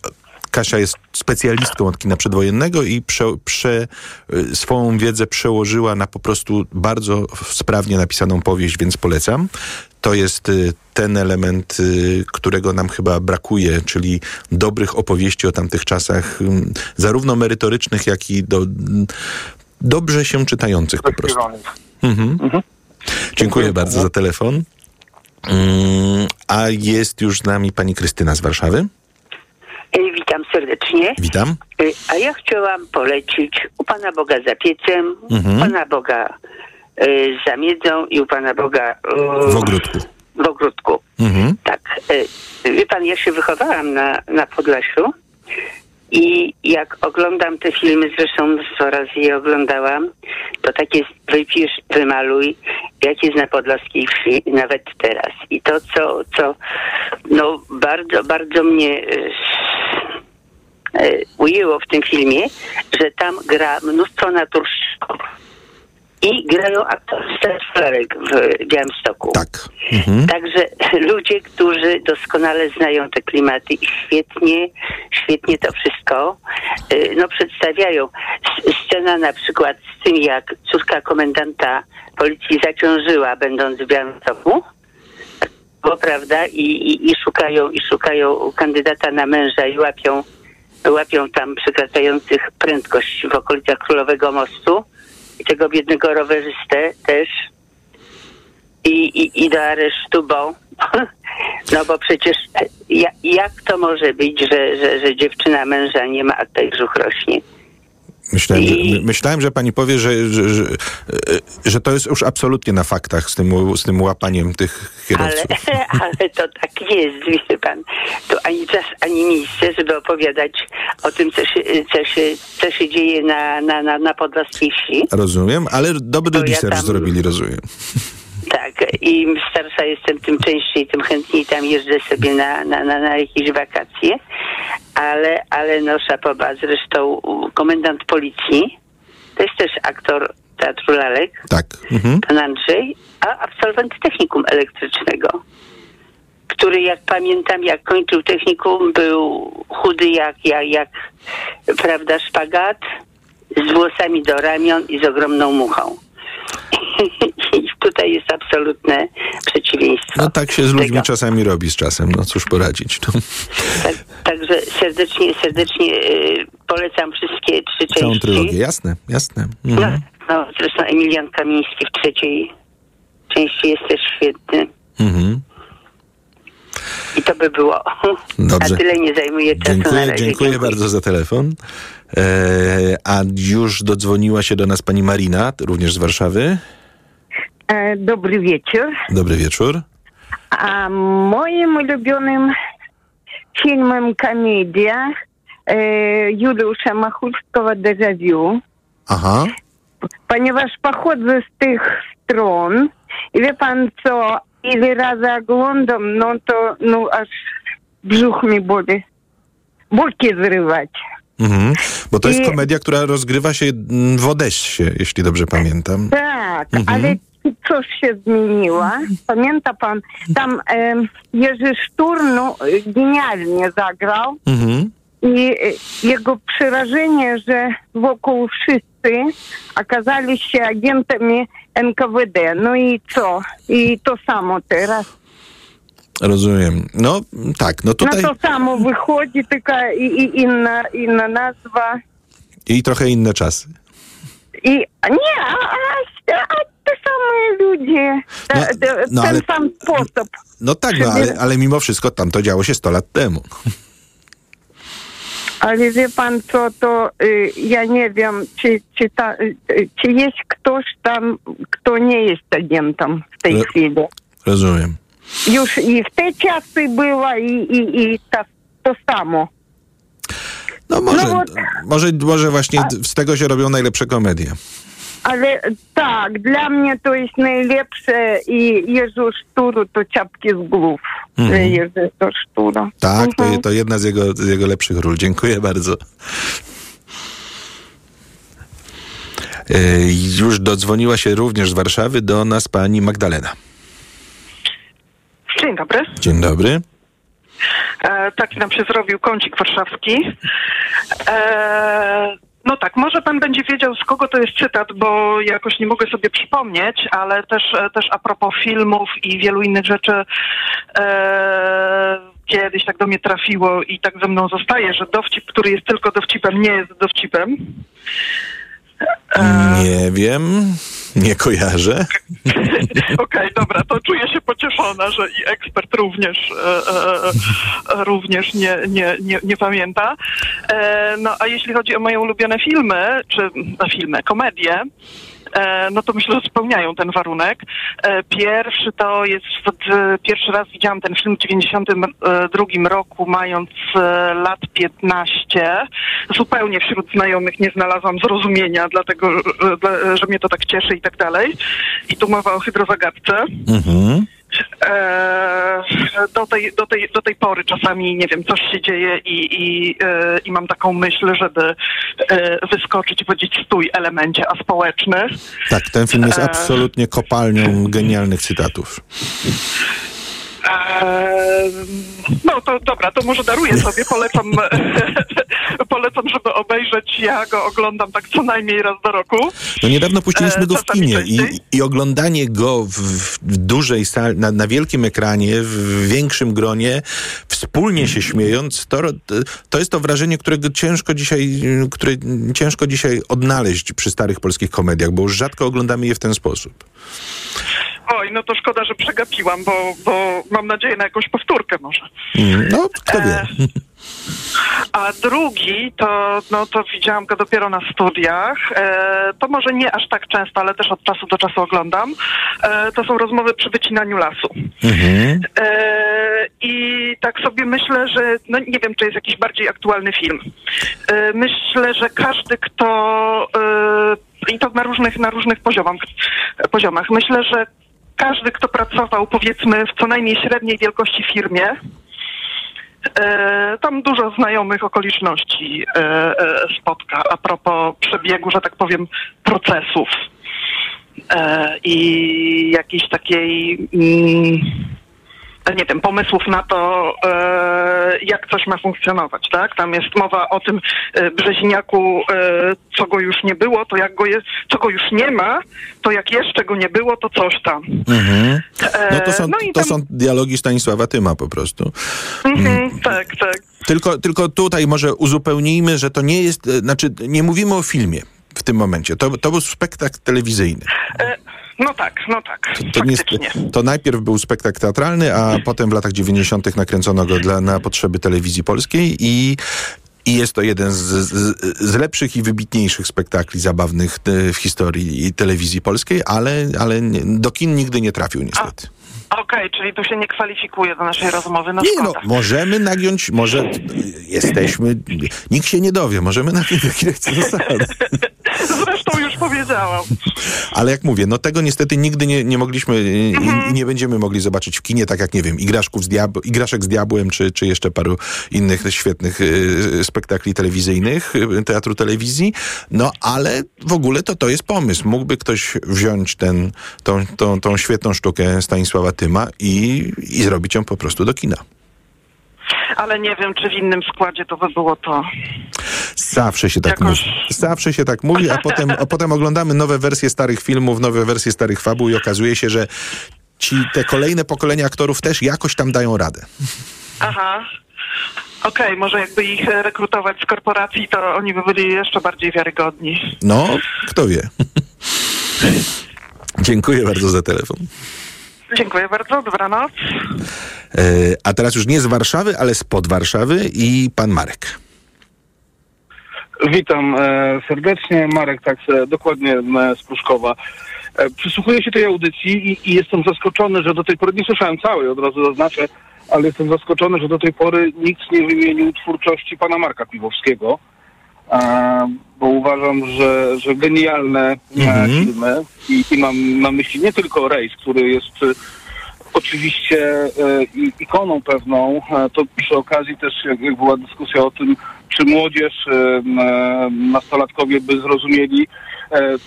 Kasia jest specjalistką od kina przedwojennego i prze, prze, y, swoją wiedzę przełożyła na po prostu bardzo sprawnie napisaną powieść, więc polecam. To jest y, ten element, y, którego nam chyba brakuje, czyli dobrych opowieści o tamtych czasach, zarówno merytorycznych, jak i do, dobrze się czytających po prostu. Mhm. Dziękuję bardzo za telefon. Mm, A jest już z nami pani Krystyna z Warszawy. E, Witam serdecznie. Witam. Y, A ja chciałam polecić u Pana Boga za piecem, Mhm. u Pana Boga y, za miedzą i u Pana Boga W ogródku. w ogródku. Mhm. Tak. Wie Pan, ja się wychowałam na, na Podlasiu i jak oglądam te filmy, zresztą mnóstwo razy je oglądałam, to tak jest wypisz, wymaluj, jak jest na podlaskiej wsi, nawet teraz. I to, co, co no bardzo, bardzo mnie ujęło w tym filmie, że tam gra mnóstwo naturszczyków i grają aktorzy Starek w Białymstoku. Tak. Mhm. Także ludzie, którzy doskonale znają te klimaty i świetnie, świetnie to wszystko y, no, przedstawiają. Scena na przykład z tym, jak córka komendanta policji zaciążyła, będąc w Białymstoku, bo prawda, i, i, i szukają i szukają kandydata na męża i łapią, łapią tam przekraczających prędkość w okolicach Królowego Mostu i tego biednego rowerzystę też i, i, i do aresztu, bo no bo przecież ja, jak to może być, że, że, że dziewczyna męża nie ma, a tutaj brzuch rośnie? Myślałem, że, my- myślałem, że pani powie, że, że, że, e, że to jest już absolutnie na faktach z tym, z tym łapaniem tych Ale, kierowców. ale to tak jest, wie pan. Tu ani czas, ani miejsce, żeby opowiadać o tym, co się, co się, co się dzieje na, na, na, na podlaskiej wsi. Rozumiem, ale dobry Bo ja research tam- zrobili, rozumiem. Tak, im starsza jestem, tym częściej, tym chętniej tam jeżdżę sobie na, na, na, na jakieś wakacje. Ale, ale no szapoba, zresztą komendant policji, to jest też aktor Teatru Lalek, Tak. Mhm. pan Andrzej, a absolwent technikum elektrycznego, który jak pamiętam, jak kończył technikum, był chudy jak, jak, jak prawda, szpagat, z włosami do ramion i z ogromną muchą. Tutaj jest absolutne przeciwieństwo. No tak się z ludźmi tego. czasami robi z czasem, no cóż poradzić. No. Tak, także serdecznie, serdecznie y, polecam wszystkie trzy Całą części. trylogię, jasne, jasne. No, Mhm. no, zresztą Emilian Kamiński w trzeciej części jest też świetny. Mhm. I to by było. Dobrze. A tyle nie zajmuje czasu na Dziękuję, razie. dziękuję bardzo za telefon. E, a już dodzwoniła się do nas pani Marina, również z Warszawy. E, Dobry wieczór. Dobry wieczór. A moim ulubionym filmem komedia e, Juliusza Machulskiego Vu, Aha. ponieważ pochodzę z tych stron i wie pan co, ile razy oglądam, no to no aż brzuch mi boli. Bulki zrywać. Mhm. Bo to jest I- komedia, która rozgrywa się mm, w Odessie, jeśli dobrze pamiętam. Tak, Mhm. ale coś się zmieniło. Pamięta pan, tam e, Jerzy Szturno e, genialnie zagrał Mhm. i e, jego przerażenie, że wokół wszyscy okazali się agentami NKWD. No i co? I to samo teraz. Rozumiem. No tak, no tutaj No to samo wychodzi, tylko i, i inna, inna nazwa. i trochę inne czasy. I nie, a, a, a te same ludzie, te, No, te, no, ten ale- sam sposób. No tak, no, ale, ale mimo wszystko tam to działo się 100 lat temu. Ale wie pan co, to y, ja nie wiem, czy, czy, ta, y, czy jest ktoś tam, kto nie jest agentem w tej No. chwili. Rozumiem. Już i w te czasy było i, i, i ta, to samo. No może, No może, może właśnie z tego się robią najlepsze komedie. Ale tak, dla mnie to jest najlepsze i Jerzy Szturu to czapki z głów. Mhm. Jerzy to Szturu. Tak, to, Mhm. to jedna z jego, z jego lepszych ról. Dziękuję bardzo. E, Już dodzwoniła się również z Warszawy do nas pani Magdalena. Dzień dobry. Dzień dobry. E, taki nam się zrobił kącik warszawski. E, no tak, może pan będzie wiedział, z kogo to jest cytat, bo jakoś nie mogę sobie przypomnieć, ale też, e, też a propos filmów i wielu innych rzeczy e, kiedyś tak do mnie trafiło i tak ze mną zostaje, że dowcip, który jest tylko dowcipem, nie jest dowcipem. Nie wiem. Nie kojarzę. Okej, dobra, to czuję się pocieszona, że i ekspert również, e, e, e, również nie, nie, nie, nie pamięta. E, no a jeśli chodzi o moje ulubione filmy, czy e, filmy, komedie, no to myślę, że spełniają ten warunek. E, Pierwszy to jest, pierwszy raz widziałam ten film w 92 roku, mając e, lat 15. Zupełnie wśród znajomych nie znalazłam zrozumienia, dlatego, że mnie to tak cieszy i tak dalej. I tu mowa o hydrozagadce. Mhm. E, do, tej, do, tej, do tej pory czasami, nie wiem, coś się dzieje i, i, e, i mam taką myśl, żeby e, wyskoczyć i powiedzieć stój elemencie aspołeczny. Tak, ten film jest absolutnie kopalnią genialnych cytatów. No to dobra, to może daruję sobie, polecam, polecam, żeby obejrzeć. Ja go oglądam tak co najmniej raz do roku. No niedawno puściliśmy E, go w kinie i, i oglądanie go w, w dużej sali, na, na wielkim ekranie, w większym gronie, wspólnie się śmiejąc, to, to jest to wrażenie, którego ciężko dzisiaj, które ciężko dzisiaj odnaleźć przy starych polskich komediach, bo już rzadko oglądamy je w ten sposób. Oj, no to szkoda, że przegapiłam, bo, bo mam nadzieję na jakąś powtórkę może. Mm, No, kto wie. E, A drugi to, no to widziałam go dopiero na studiach. E, to może nie aż tak często, ale też od czasu do czasu oglądam. E, to są rozmowy przy wycinaniu lasu. Mhm. E, I tak sobie myślę, że no nie wiem, czy jest jakiś bardziej aktualny film. E, myślę, że każdy, kto e, i to na różnych, na różnych poziomach, poziomach. Myślę, że każdy, kto pracował powiedzmy w co najmniej średniej wielkości firmie, E, tam dużo znajomych okoliczności e, e, spotka. A propos przebiegu, że tak powiem, procesów i jakiejś takiej, mm, nie wiem, pomysłów na to, e, jak coś ma funkcjonować, tak? Tam jest mowa o tym e, Brzeziniaku, e, co go już nie było, to jak go jest, co go już nie ma, to jak jeszcze go nie było, to coś tam. Mhm. No to są, no to tam- są dialogi Stanisława Tyma po prostu. Mhm, tak, tak. Tylko, tylko tutaj może uzupełnijmy, że to nie jest, znaczy nie mówimy o filmie w tym momencie. To, to był spektakl telewizyjny. E, no tak, no tak. To, nie, to najpierw był spektakl teatralny, a potem w latach 90. nakręcono go dla, na potrzeby telewizji polskiej i i jest to jeden z, z, z lepszych i wybitniejszych spektakli zabawnych e, w historii telewizji polskiej, ale, ale do kin nigdy nie trafił niestety. Okej, czyli tu się nie kwalifikuje do naszej rozmowy. No Nie no, szkoda. możemy nagiąć, może jesteśmy, nikt się nie dowie, możemy nagiąć ile chce zasady. Zresztą już powiedziałam. Ale jak mówię, no tego niestety nigdy nie, nie mogliśmy i, i nie będziemy mogli zobaczyć w kinie, tak jak nie wiem, Igraszków z diab Igraszek z Diabłem, czy, czy jeszcze paru innych świetnych y, spektakli telewizyjnych, y, teatru telewizji. No ale w ogóle to to jest pomysł. Mógłby ktoś wziąć ten, tą, tą, tą świetną sztukę Stanisława Tyma i, i zrobić ją po prostu do kina. Ale nie wiem, czy w innym składzie to by było to. Zawsze się tak mówi. Zawsze się tak mówi, a potem, a potem oglądamy nowe wersje starych filmów, nowe wersje starych fabuł i okazuje się, że ci te kolejne pokolenia aktorów też jakoś tam dają radę. Aha. Okej, może jakby ich rekrutować z korporacji, to oni by byli jeszcze bardziej wiarygodni. No, kto wie. Dziękuję bardzo za telefon. Dziękuję bardzo, dobranoc. E, a teraz już nie z Warszawy, ale spod Warszawy i pan Marek. Witam e, serdecznie. Marek, tak e, dokładnie z Pruszkowa. Przysłuchuję się tej audycji i, i jestem zaskoczony, że do tej pory, nie słyszałem całej, od razu zaznaczę, ale jestem zaskoczony, że do tej pory nikt nie wymienił twórczości pana Marka Piwowskiego, bo uważam, że, że genialne e, filmy. I, i mam na myśli nie tylko Rejs, który jest e, oczywiście e, ikoną pewną, e, to przy okazji też jak, jak była dyskusja o tym, czy młodzież, e, nastolatkowie by zrozumieli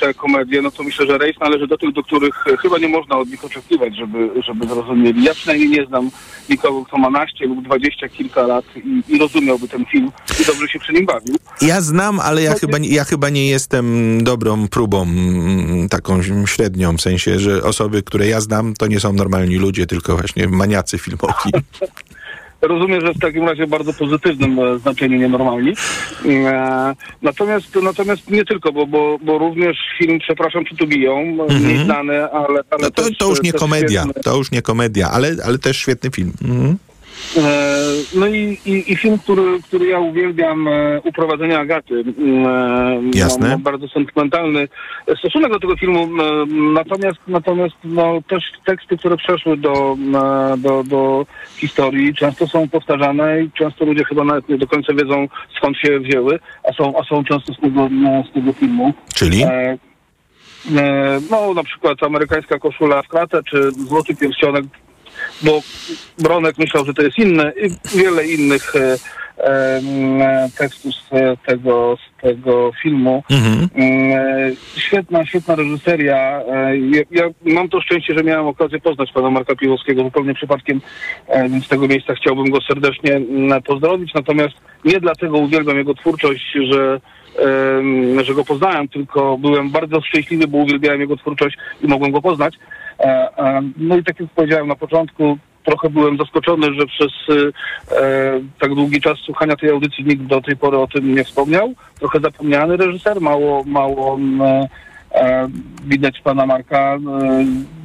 te komedie, no to myślę, że rejs należy do tych, do których e, chyba nie można od nich oczekiwać, żeby, żeby zrozumieli. Ja przynajmniej nie znam nikogo, kto ma naście lub dwadzieścia kilka lat i, i rozumiałby ten film i dobrze się przy nim bawił. Ja znam, ale ja chyba, ja chyba nie jestem dobrą próbą, mm, taką średnią, w sensie, że osoby, które ja znam, to nie są normalni ludzie, tylko właśnie maniacy filmowi. rozumiem, że w takim razie bardzo pozytywnym e, znaczeniu nienormalni. E, natomiast, natomiast nie tylko, bo, bo, bo również film Przepraszam, czy tu biją, Mhm. mniej znany, ale, ale No to, też, to już nie komedia, świetny. to już nie komedia, ale, ale też świetny film. Mhm. E, No i, i, i film, który, który ja uwielbiam, e, Uprowadzenie Agaty. E, Jasne. Mam bardzo sentymentalny stosunek do tego filmu, natomiast, natomiast no, też teksty, które przeszły do, do, do historii, często są powtarzane i często ludzie chyba nawet nie do końca wiedzą, skąd się wzięły, a są, a są często z tego, e, z tego filmu. Czyli? E, No, na przykład amerykańska koszula w kratę, czy złoty pierścionek, bo Bronek myślał, że to jest inne i wiele innych e, e, tekstów z tego, z tego filmu. Mhm. E, Świetna, świetna reżyseria. E, Ja, ja mam to szczęście, że miałem okazję poznać pana Marka Piłowskiego zupełnie przypadkiem, e, więc z tego miejsca chciałbym go serdecznie mm, pozdrowić. Natomiast nie dlatego uwielbiam jego twórczość, że że go poznałem, tylko byłem bardzo szczęśliwy, bo uwielbiałem jego twórczość i mogłem go poznać. E, No i tak jak powiedziałem na początku, trochę byłem zaskoczony, że przez e, tak długi czas słuchania tej audycji nikt do tej pory o tym nie wspomniał. Trochę zapomniany reżyser, mało, mało e, widać pana Marka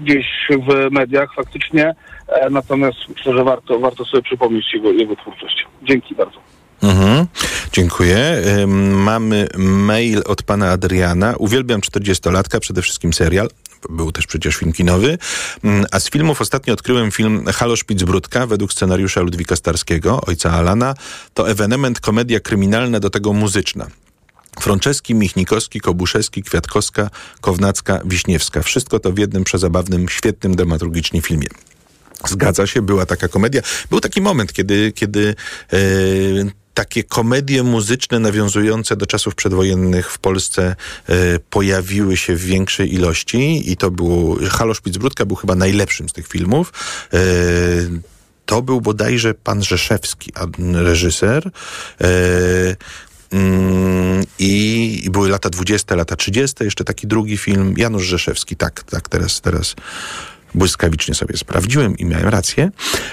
gdzieś w mediach faktycznie, natomiast myślę, że warto, warto sobie przypomnieć jego, jego twórczość. Dzięki bardzo. Mhm. Dziękuję. Mamy mail od pana Adriana. Uwielbiam 40-latka, przede wszystkim serial. Był też przecież film kinowy. Ym, A z filmów ostatnio odkryłem film Halo Szpicbrudka według scenariusza Ludwika Starskiego, ojca Alana. To ewenement, komedia kryminalna, do tego muzyczna. Franceski, Michnikowski, Kobuszewski, Kwiatkowska, Kownacka, Wiśniewska. Wszystko to w jednym przezabawnym, świetnym dramaturgicznie filmie. Zgadza się, była taka komedia. Był taki moment, kiedy, kiedy e, takie komedie muzyczne nawiązujące do czasów przedwojennych w Polsce e, pojawiły się w większej ilości i to było, Halo Szpicbrudka był chyba najlepszym z tych filmów. E, to był bodajże pan Rzeszewski, reżyser. E, Mm, I, I były lata 20, lata 30, jeszcze taki drugi film, Janusz Rzeszewski, tak, tak, teraz, teraz błyskawicznie sobie sprawdziłem i miałem rację.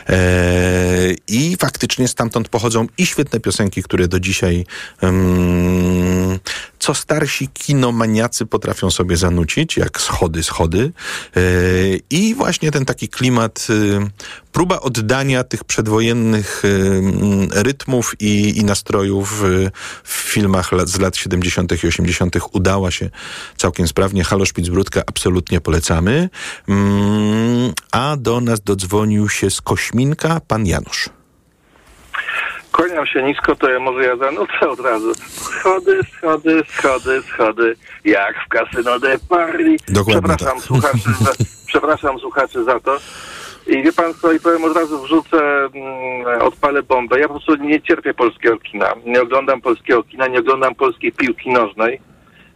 Eee, I faktycznie stamtąd pochodzą i świetne piosenki, które do dzisiaj em, co starsi kinomaniacy potrafią sobie zanucić, jak schody, schody. Eee, I właśnie ten taki klimat, y, próba oddania tych przedwojennych y, rytmów i, i nastrojów w filmach z lat 70. i 80. udała się całkiem sprawnie. Halo Szpicbrudka absolutnie polecamy. Mm, a do nas dodzwonił się z Kośminka pan Janusz. Kłaniam się nisko, to ja może ja zanucę od razu. Schody, schody, schody, schody, jak w Casino de Paris. Dokładnie przepraszam, tak. słuchaczy za, przepraszam słuchaczy za to. I wie pan co, i powiem od razu wrzucę, mm, odpalę bombę. Ja po prostu nie cierpię polskiego kina. Nie oglądam polskiego kina, nie oglądam polskiej piłki nożnej.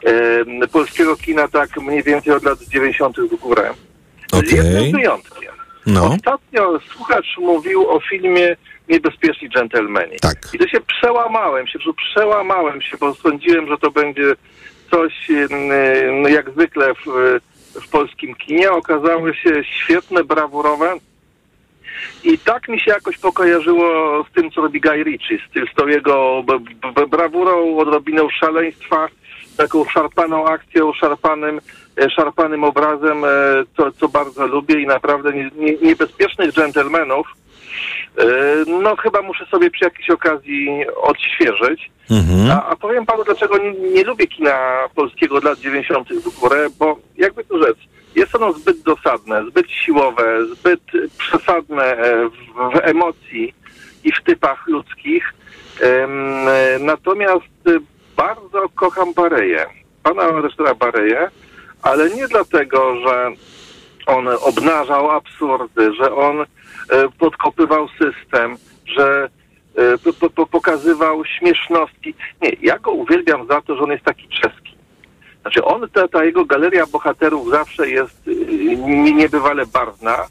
Em, polskiego kina tak mniej więcej od lat 90. w górę. Z jednym wyjątkiem. No. Ostatnio słuchacz mówił o filmie Niebezpieczni dżentelmeni. Tak. I to się przełamałem się, przełamałem się, bo sądziłem, że to będzie coś no, jak zwykle w, w polskim kinie. Okazały się świetne, brawurowe. I tak mi się jakoś pokojarzyło z tym, co robi Guy Ritchie, z, tym- z tą jego brawurą, odrobiną szaleństwa, taką szarpaną akcją, szarpanym, e, szarpanym obrazem, e, co, co bardzo lubię i naprawdę nie, nie, niebezpiecznych dżentelmenów. E, No chyba muszę sobie przy jakiejś okazji odświeżyć. A, a powiem panu, dlaczego nie, nie lubię kina polskiego od lat 90. w górę, bo jakby to rzec, jest ono zbyt dosadne, zbyt siłowe, zbyt przesadne w, w emocji i w typach ludzkich. Natomiast e, bardzo kocham Bareję, pana reżysera Bareję, ale nie dlatego, że on obnażał absurdy, że on e, podkopywał system, że e, po, po, po, pokazywał śmiesznostki. Nie, ja go uwielbiam za to, że on jest taki czeski. Znaczy on, ta, ta jego galeria bohaterów zawsze jest nie- niebywale barwna,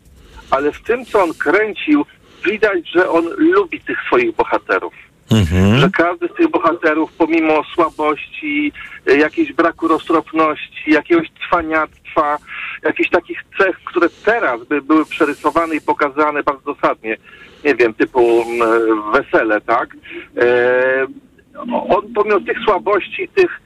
ale w tym, co on kręcił, widać, że on lubi tych swoich bohaterów. Mhm. Że każdy z tych bohaterów, pomimo słabości, jakiejś braku roztropności, jakiegoś cwaniactwa, jakichś takich cech, które teraz by były przerysowane i pokazane bardzo dosadnie, nie wiem, typu mm, wesele, tak? E, on pomimo tych słabości, tych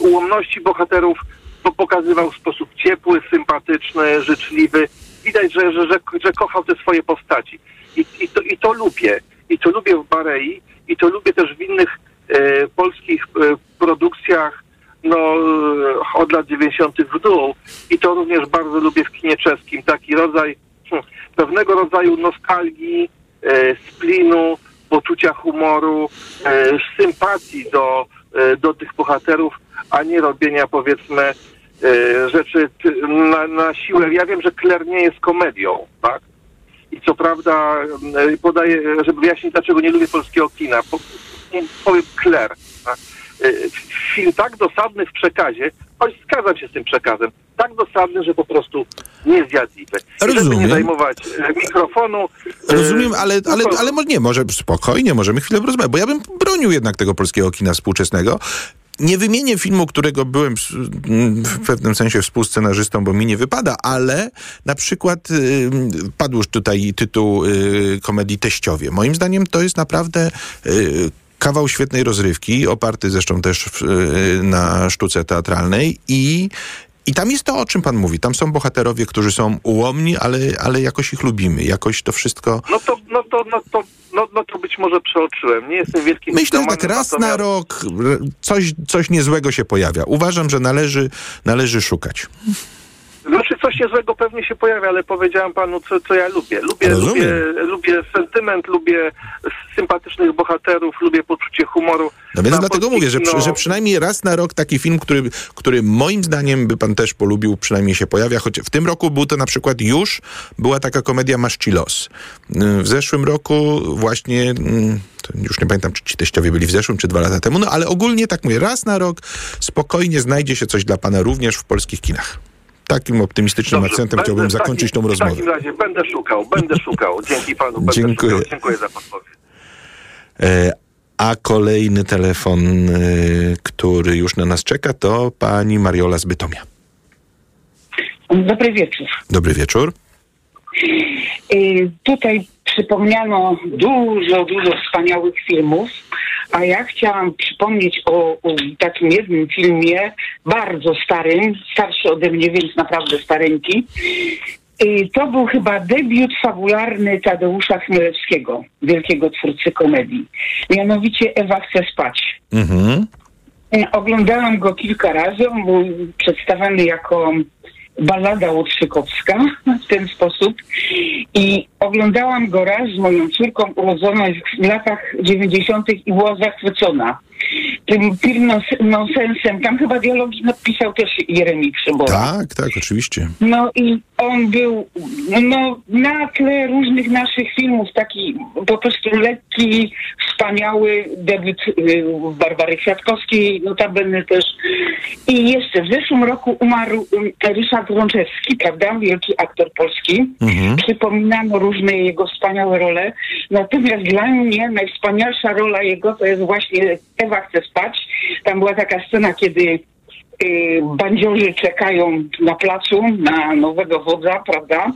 ułomności bohaterów po- pokazywał w sposób ciepły, sympatyczny, życzliwy. Widać, że, że, że, że kochał te swoje postaci. I, i, to, I to lubię. I to lubię w Barei. I to lubię też w innych e, polskich e, produkcjach no, e, od lat 90. w dół. I to również bardzo lubię w kinie czeskim. Taki rodzaj hm, pewnego rodzaju nostalgii, e, splinu, poczucia humoru, e, sympatii do, e, do tych bohaterów, a nie robienia powiedzmy e, rzeczy na, na siłę. Ja wiem, że Claire nie jest komedią, tak? I co prawda e, podaję, żeby wyjaśnić, dlaczego nie lubię polskiego kina. Po, powiem Claire. Tak? E, Film tak dosadny w przekazie, choć zgadzam się z tym przekazem, tak dosadny, że po prostu niezjadliwy. I Żeby nie Rozumiem. zajmować e, mikrofonu. e, Rozumiem, ale, ale, ale może nie, może spokojnie, możemy chwilę porozmawiać, bo ja bym bronił jednak tego polskiego kina współczesnego. Nie wymienię filmu, którego byłem w pewnym sensie współscenarzystą, bo mi nie wypada, ale na przykład y, padł już tutaj tytuł y, komedii Teściowie. Moim zdaniem to jest naprawdę y, kawał świetnej rozrywki, oparty zresztą też na sztuce teatralnej i i tam jest to, o czym pan mówi. Tam są bohaterowie, którzy są ułomni, ale, ale jakoś ich lubimy. Jakoś to wszystko... No to, no to, no to, no, no to być może przeoczyłem. Nie jestem wielkim Myślę, że tak raz na rok r- coś, coś niezłego się pojawia. Uważam, że należy, należy szukać. Znaczy coś niezłego pewnie się pojawia, ale powiedziałem panu, co, co ja lubię. Lubię, lubię, lubię sentyment, lubię sympatycznych bohaterów, lubię poczucie humoru. No więc dlatego mówię, że, że przynajmniej raz na rok taki film, który, który moim zdaniem by pan też polubił, przynajmniej się pojawia. Choć w tym roku był to na przykład już, była taka komedia Masz ci los. Y, W zeszłym roku właśnie, mm, już nie pamiętam, czy ci teściowie byli w zeszłym, czy dwa lata temu, no ale ogólnie tak mówię, raz na rok spokojnie znajdzie się coś dla pana również w polskich kinach. Takim optymistycznym Dobrze, akcentem będę chciałbym w zakończyć tą W rozmowę. takim razie będę szukał, będę szukał. Dzięki panu, będę Dziękuję. szukał. Dziękuję za podpowiedź. E, A kolejny telefon, e, który już na nas czeka, to pani Mariola z Bytomia. Dobry wieczór. Dobry wieczór. Y, Tutaj przypomniano dużo, dużo wspaniałych filmów, a ja chciałam przypomnieć o, o takim jednym filmie, bardzo starym, starszy ode mnie, więc naprawdę stareńki. Y, To był chyba debiut fabularny Tadeusza Chmielewskiego, wielkiego twórcy komedii. Mianowicie Ewa chce spać. Mhm. Oglądałam go kilka razy. On był przedstawiany jako ballada Łotrzykowska w ten sposób. I oglądałam go raz z moją córką urodzoną w latach 90. i była zachwycona. Tym film nos- nonsensem. Tam chyba dialogi napisał też Jeremi Przybora. Tak, tak, oczywiście. No i on był no, na tle różnych naszych filmów, taki po prostu lekki, wspaniały debiut y, Barbary Kwiatkowskiej, notabene też. I jeszcze w zeszłym roku umarł y, Ryszard Rączewski, prawda? Wielki aktor polski. Mhm. Przypominano różne jego wspaniałe role. Natomiast dla mnie najwspanialsza rola jego to jest właśnie Ewa chce spać. Tam była taka scena, kiedy y, bandziorzy czekają na placu na nowego wodza, prawda?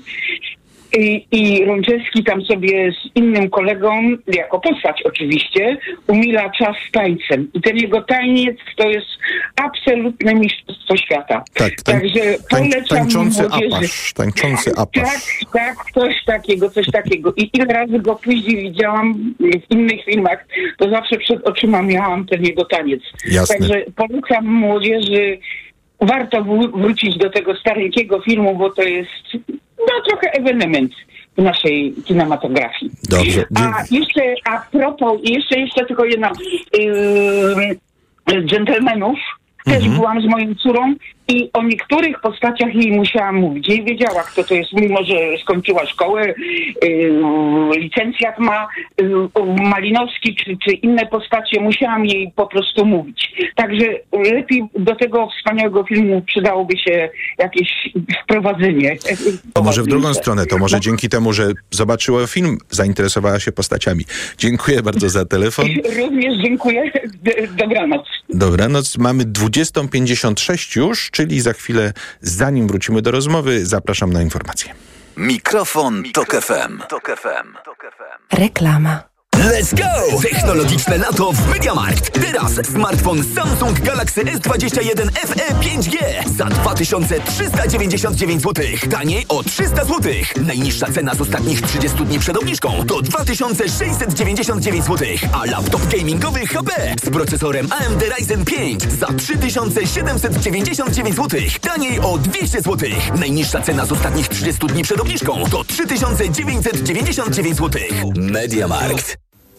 I, I Rączewski tam sobie z innym kolegą, jako postać oczywiście, umila czas z tańcem. I ten jego taniec to jest absolutne mistrzostwo świata. Tak, tań, Także tań, polecam tańczący młodzieży. apasz, tańczący apasz. Tak, tak, coś takiego, coś takiego. I ile razy go później widziałam w innych filmach, to zawsze przed oczyma miałam ten jego taniec. Jasne. Także polecam młodzieży, warto wr- wrócić do tego stareńkiego filmu, bo to jest no, trochę ewenement w naszej kinematografii. Dobrze, A jeszcze a propos, jeszcze, jeszcze tylko jedna yy, dżentelmenów, Też Mhm. byłam z moją córą i o niektórych postaciach jej musiałam mówić. Nie wiedziała, kto to jest, mimo że skończyła szkołę, yy, licencjat ma, yy, Malinowski czy, czy inne postacie, musiałam jej po prostu mówić. Także lepiej do tego wspaniałego filmu przydałoby się jakieś wprowadzenie. To może w drugą stronę, to może dzięki temu, że zobaczyła film, zainteresowała się postaciami. Dziękuję bardzo za telefon. Również dziękuję. Dobranoc. Dobranoc, mamy 20.56 już, czyli za chwilę, zanim wrócimy do rozmowy, zapraszam na informacje. Mikrofon, Tok FM. Reklama. Let's go! Technologiczne lato w MediaMarkt. Teraz smartfon Samsung Galaxy S21 FE 5G za 2399 zł. Taniej o 300 zł. Najniższa cena z ostatnich 30 dni przed obniżką to 2699 zł. A laptop gamingowy HP z procesorem AMD Ryzen 5 za 3799 zł. Taniej o 200 zł. Najniższa cena z ostatnich 30 dni przed obniżką to 3999 zł. MediaMarkt.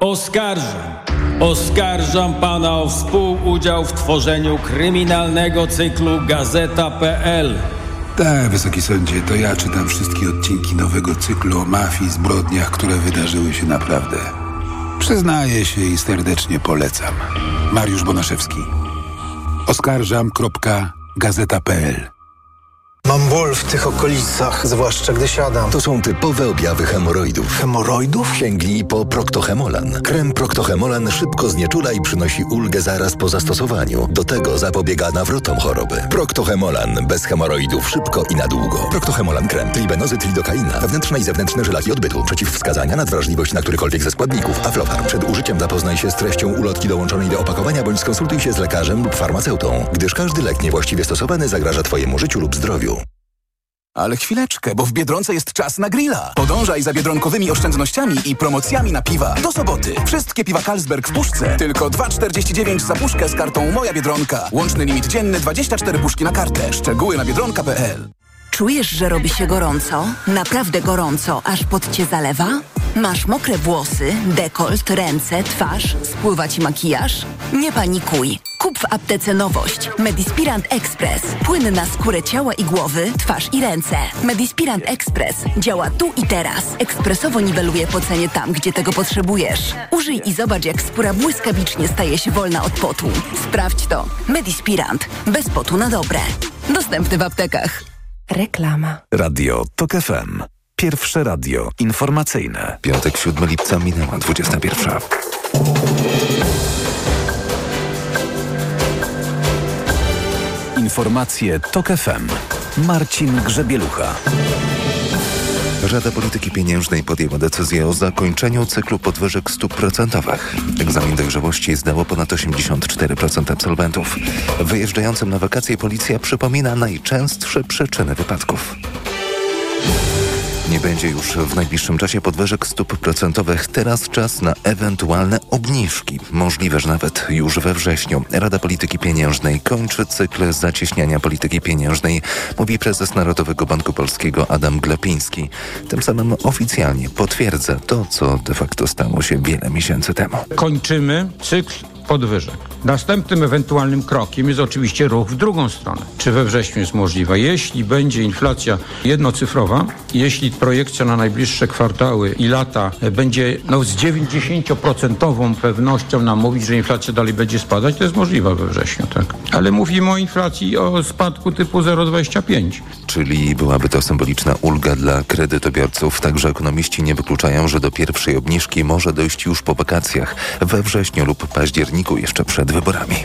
Oskarżam. Oskarżam pana o współudział w tworzeniu kryminalnego cyklu Gazeta.pl. Tak, wysoki sądzie, to ja czytam wszystkie odcinki nowego cyklu o mafii, zbrodniach, które wydarzyły się naprawdę. Przyznaję się i serdecznie polecam. Mariusz Bonaszewski. Oskarżam.gazeta.pl Mam ból w tych okolicach, zwłaszcza gdy siadam. To są typowe objawy hemoroidów. Hemoroidów? Sięgnij po Proctohemolan. Krem Proctohemolan szybko znieczula i przynosi ulgę zaraz po zastosowaniu. Do tego zapobiega nawrotom choroby. Proctohemolan. Bez hemoroidów szybko i na długo. Proctohemolan krem. Tribenozy, lidokaina. Wewnętrzne i zewnętrzne żelaki odbytu. Przeciwwskazania, nadwrażliwość na którykolwiek ze składników. Aflofarm. Przed użyciem zapoznaj się z treścią ulotki dołączonej do opakowania bądź skonsultuj się z lekarzem lub farmaceutą, gdyż każdy lek niewłaściwie stosowany zagraża Twojemu życiu lub zdrowiu. Ale chwileczkę, bo w Biedronce jest czas na grilla. Podążaj za biedronkowymi oszczędnościami i promocjami na piwa. Do soboty. Wszystkie piwa Carlsberg w puszce. Tylko 2,49 za puszkę z kartą Moja Biedronka. Łączny limit dzienny 24 puszki na kartę. Szczegóły na biedronka.pl Czujesz, że robi się gorąco? Naprawdę gorąco, aż pot cię zalewa? Masz mokre włosy, dekolt, ręce, twarz, spływa ci makijaż? Nie panikuj. Kup w aptece nowość. Medispirant Express. Płyn na skórę ciała i głowy, twarz i ręce. Medispirant Express działa tu i teraz. Ekspresowo niweluje pocenie tam, gdzie tego potrzebujesz. Użyj i zobacz, jak skóra błyskawicznie staje się wolna od potu. Sprawdź to. Medispirant. Bez potu na dobre. Dostępny w aptekach. Reklama. Radio TOK FM. Pierwsze radio informacyjne. Piątek 7 lipca minęła 21. Informacje TOK FM. Marcin Grzebielucha. Rada Polityki Pieniężnej podjęła decyzję o zakończeniu cyklu podwyżek stóp procentowych. Egzamin dojrzałości zdało ponad 84% absolwentów. Wyjeżdżającym na wakacje policja przypomina najczęstsze przyczyny wypadków. Nie będzie już w najbliższym czasie podwyżek stóp procentowych. Teraz czas na ewentualne obniżki. Możliwe, że nawet już we wrześniu. Rada Polityki Pieniężnej kończy cykl zacieśniania polityki pieniężnej, mówi prezes Narodowego Banku Polskiego Adam Glapiński. Tym samym oficjalnie potwierdza to, co de facto stało się wiele miesięcy temu. Kończymy cykl podwyżek. Następnym ewentualnym krokiem jest oczywiście ruch w drugą stronę. Czy we wrześniu jest możliwe? Jeśli będzie inflacja jednocyfrowa, jeśli projekcja na najbliższe kwartały i lata będzie no, z 90% pewnością nam mówić, że inflacja dalej będzie spadać, to jest możliwe we wrześniu, tak. Ale mówimy o inflacji, o spadku typu 0,25. Czyli byłaby to symboliczna ulga dla kredytobiorców. Także ekonomiści nie wykluczają, że do pierwszej obniżki może dojść już po wakacjach, we wrześniu lub październiku, jeszcze przed wyborami.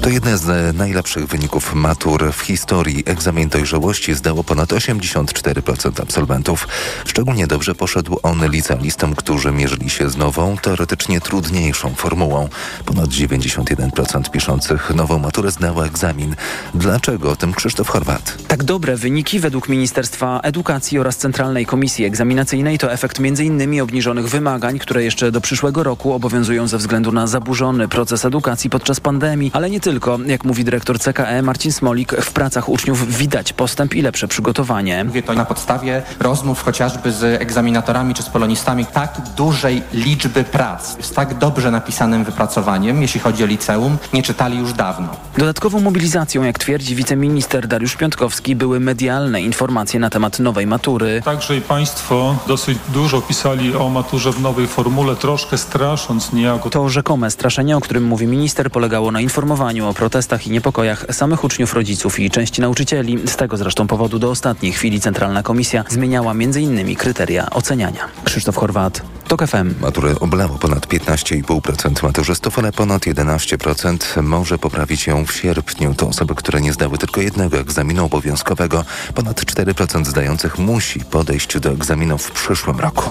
To jeden z najlepszych wyników matur w historii. Egzamin dojrzałości zdało ponad 84% absolwentów. Szczególnie dobrze poszedł on licealistom, którzy mierzyli się z nową, teoretycznie trudniejszą formułą. Ponad 91% piszących nową maturę zdało egzamin. Dlaczego? O tym Krzysztof Chorwat. Tak dobre wyniki według Ministerstwa Edukacji oraz Centralnej Komisji Egzaminacyjnej to efekt m.in. obniżonych wymagań, które jeszcze do przyszłego roku obowiązują ze względu na zaburzony proces edukacji podczas pandemii, ale nie tylko. Jak mówi dyrektor CKE Marcin Smolik, w pracach uczniów widać postęp i lepsze przygotowanie. Mówię to na podstawie rozmów chociażby z egzaminatorami czy z polonistami. Tak dużej liczby prac z tak dobrze napisanym wypracowaniem, jeśli chodzi o liceum, nie czytali już dawno. Dodatkową mobilizacją, jak twierdzi wiceminister Dariusz Piątkowski, były medialne informacje na temat nowej matury. Także i Państwo dosyć dużo pisali o maturze w nowej formule, troszkę strasząc niejako. To rzekome straszenie, o którym mówi minister, polegało na informowaniu o protestach i niepokojach samych uczniów, rodziców i części nauczycieli. Z tego zresztą powodu do ostatniej chwili Centralna Komisja zmieniała m.in. kryteria oceniania. Krzysztof Chorwat, TOK FM. Maturę oblało ponad 15,5% maturzystów, ale ponad 11% może poprawić ją w sierpniu. To osoby, które nie zdały tylko jednego egzaminu obowiązkowego. Ponad 4% zdających musi podejść do egzaminu w przyszłym roku.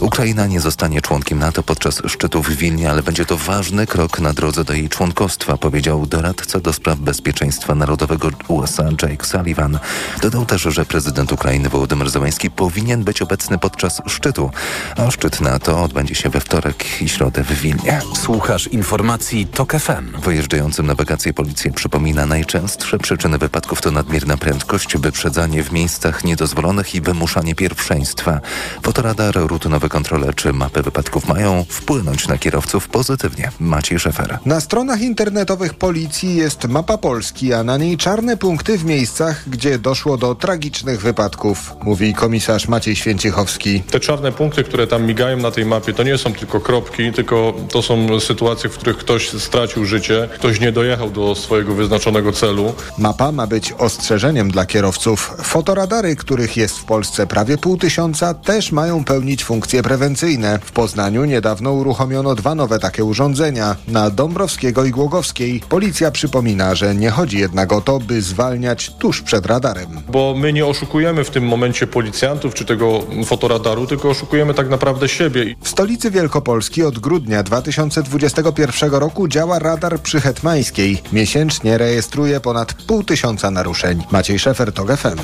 Ukraina nie zostanie członkiem NATO podczas szczytu w Wilnie, ale będzie to ważny krok na drodze do jej członkostwa, powiedział doradca do spraw bezpieczeństwa narodowego USA Jake Sullivan. Dodał też, że prezydent Ukrainy Wołodymyr Zełański powinien być obecny podczas szczytu, a szczyt NATO odbędzie się we wtorek i środę w Wilnie. Słuchasz informacji TOK FM. Wyjeżdżającym na wakacje policja przypomina najczęstsze przyczyny wypadków to nadmierna prędkość, wyprzedzanie w miejscach niedozwolonych i wymuszanie pierwszeństwa. Fotoradar, rutynowe kontrole czy mapy wypadków mają wpłynąć na kierowców pozytywnie. Maciej Szefer. Na stronach internetowych policji jest mapa Polski, a na niej czarne punkty w miejscach, gdzie doszło do tragicznych wypadków, mówi komisarz Maciej Święciechowski. Te czarne punkty, które tam migają na tej mapie, to nie są tylko kropki, tylko to są sytuacje, w których ktoś stracił życie, ktoś nie dojechał do swojego wyznaczonego celu. Mapa ma być ostrzeżeniem dla kierowców. Fotoradary, których jest w Polsce prawie pół tysiąca, też mają pełnić funkcje prewencyjne. W Poznaniu niedawno uruchomiono dwa nowe takie urządzenia na Dąbrowskiego i Głogowskiej. Policja przypomina, że nie chodzi jednak o to, by zwalniać tuż przed radarem. Bo my nie oszukujemy w tym momencie policjantów czy tego fotoradaru, tylko oszukujemy tak naprawdę siebie. W stolicy Wielkopolski od grudnia 2021 roku działa radar przy Hetmańskiej. Miesięcznie rejestruje ponad pół tysiąca naruszeń. Maciej Szefer, TOG FM.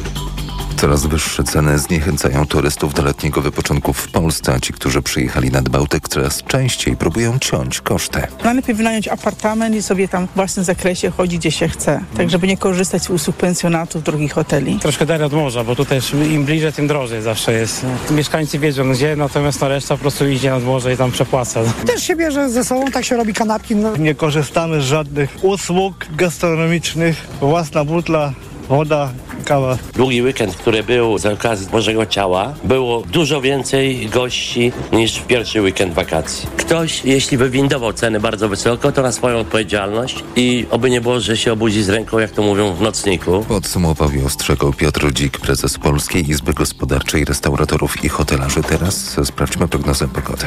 Coraz wyższe ceny zniechęcają turystów do letniego wypoczynku w Polsce, a ci, którzy przyjechali nad Bałtyk coraz częściej próbują ciąć koszty. Najlepiej wynająć apartament i sobie tam w własnym zakresie chodzić gdzie się chce, tak żeby nie korzystać z usług pensjonatów, drogich hoteli. Troszkę dalej od morza, bo tutaj im bliżej, tym drożej zawsze jest. Mieszkańcy wiedzą gdzie, natomiast na reszta po prostu idzie nad morze i tam przepłaca. Też się bierze ze sobą, tak się robi kanapki. No. Nie korzystamy z żadnych usług gastronomicznych, własna butla, woda, kawa. Długi weekend, który był z okazji Bożego Ciała, było dużo więcej gości niż w pierwszy weekend wakacji. Ktoś, jeśli wywindował ceny bardzo wysoko, to na swoją odpowiedzialność i oby nie było, że się obudzi z ręką, jak to mówią w nocniku. Podsumował i ostrzegał Piotr Dzik, prezes Polskiej Izby Gospodarczej Restauratorów i Hotelarzy. Teraz sprawdźmy prognozę pogody.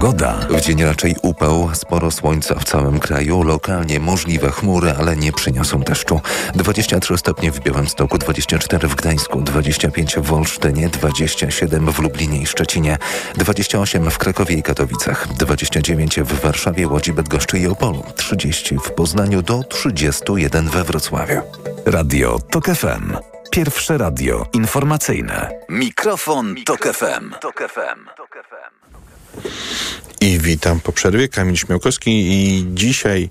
Pogoda. W dzień raczej upał, sporo słońca w całym kraju, lokalnie możliwe chmury, ale nie przyniosą deszczu. 23 stopnie w Białymstoku, 24 w Gdańsku, 25 w Olsztynie, 27 w Lublinie i Szczecinie, 28 w Krakowie i Katowicach, 29 w Warszawie, Łodzi, Bydgoszczy i Opolu, 30 w Poznaniu do 31 we Wrocławiu. Radio TOK FM. Pierwsze radio informacyjne. Mikrofon, Tok FM. Tok FM. I witam po przerwie. Kamil Śmiałkowski i dzisiaj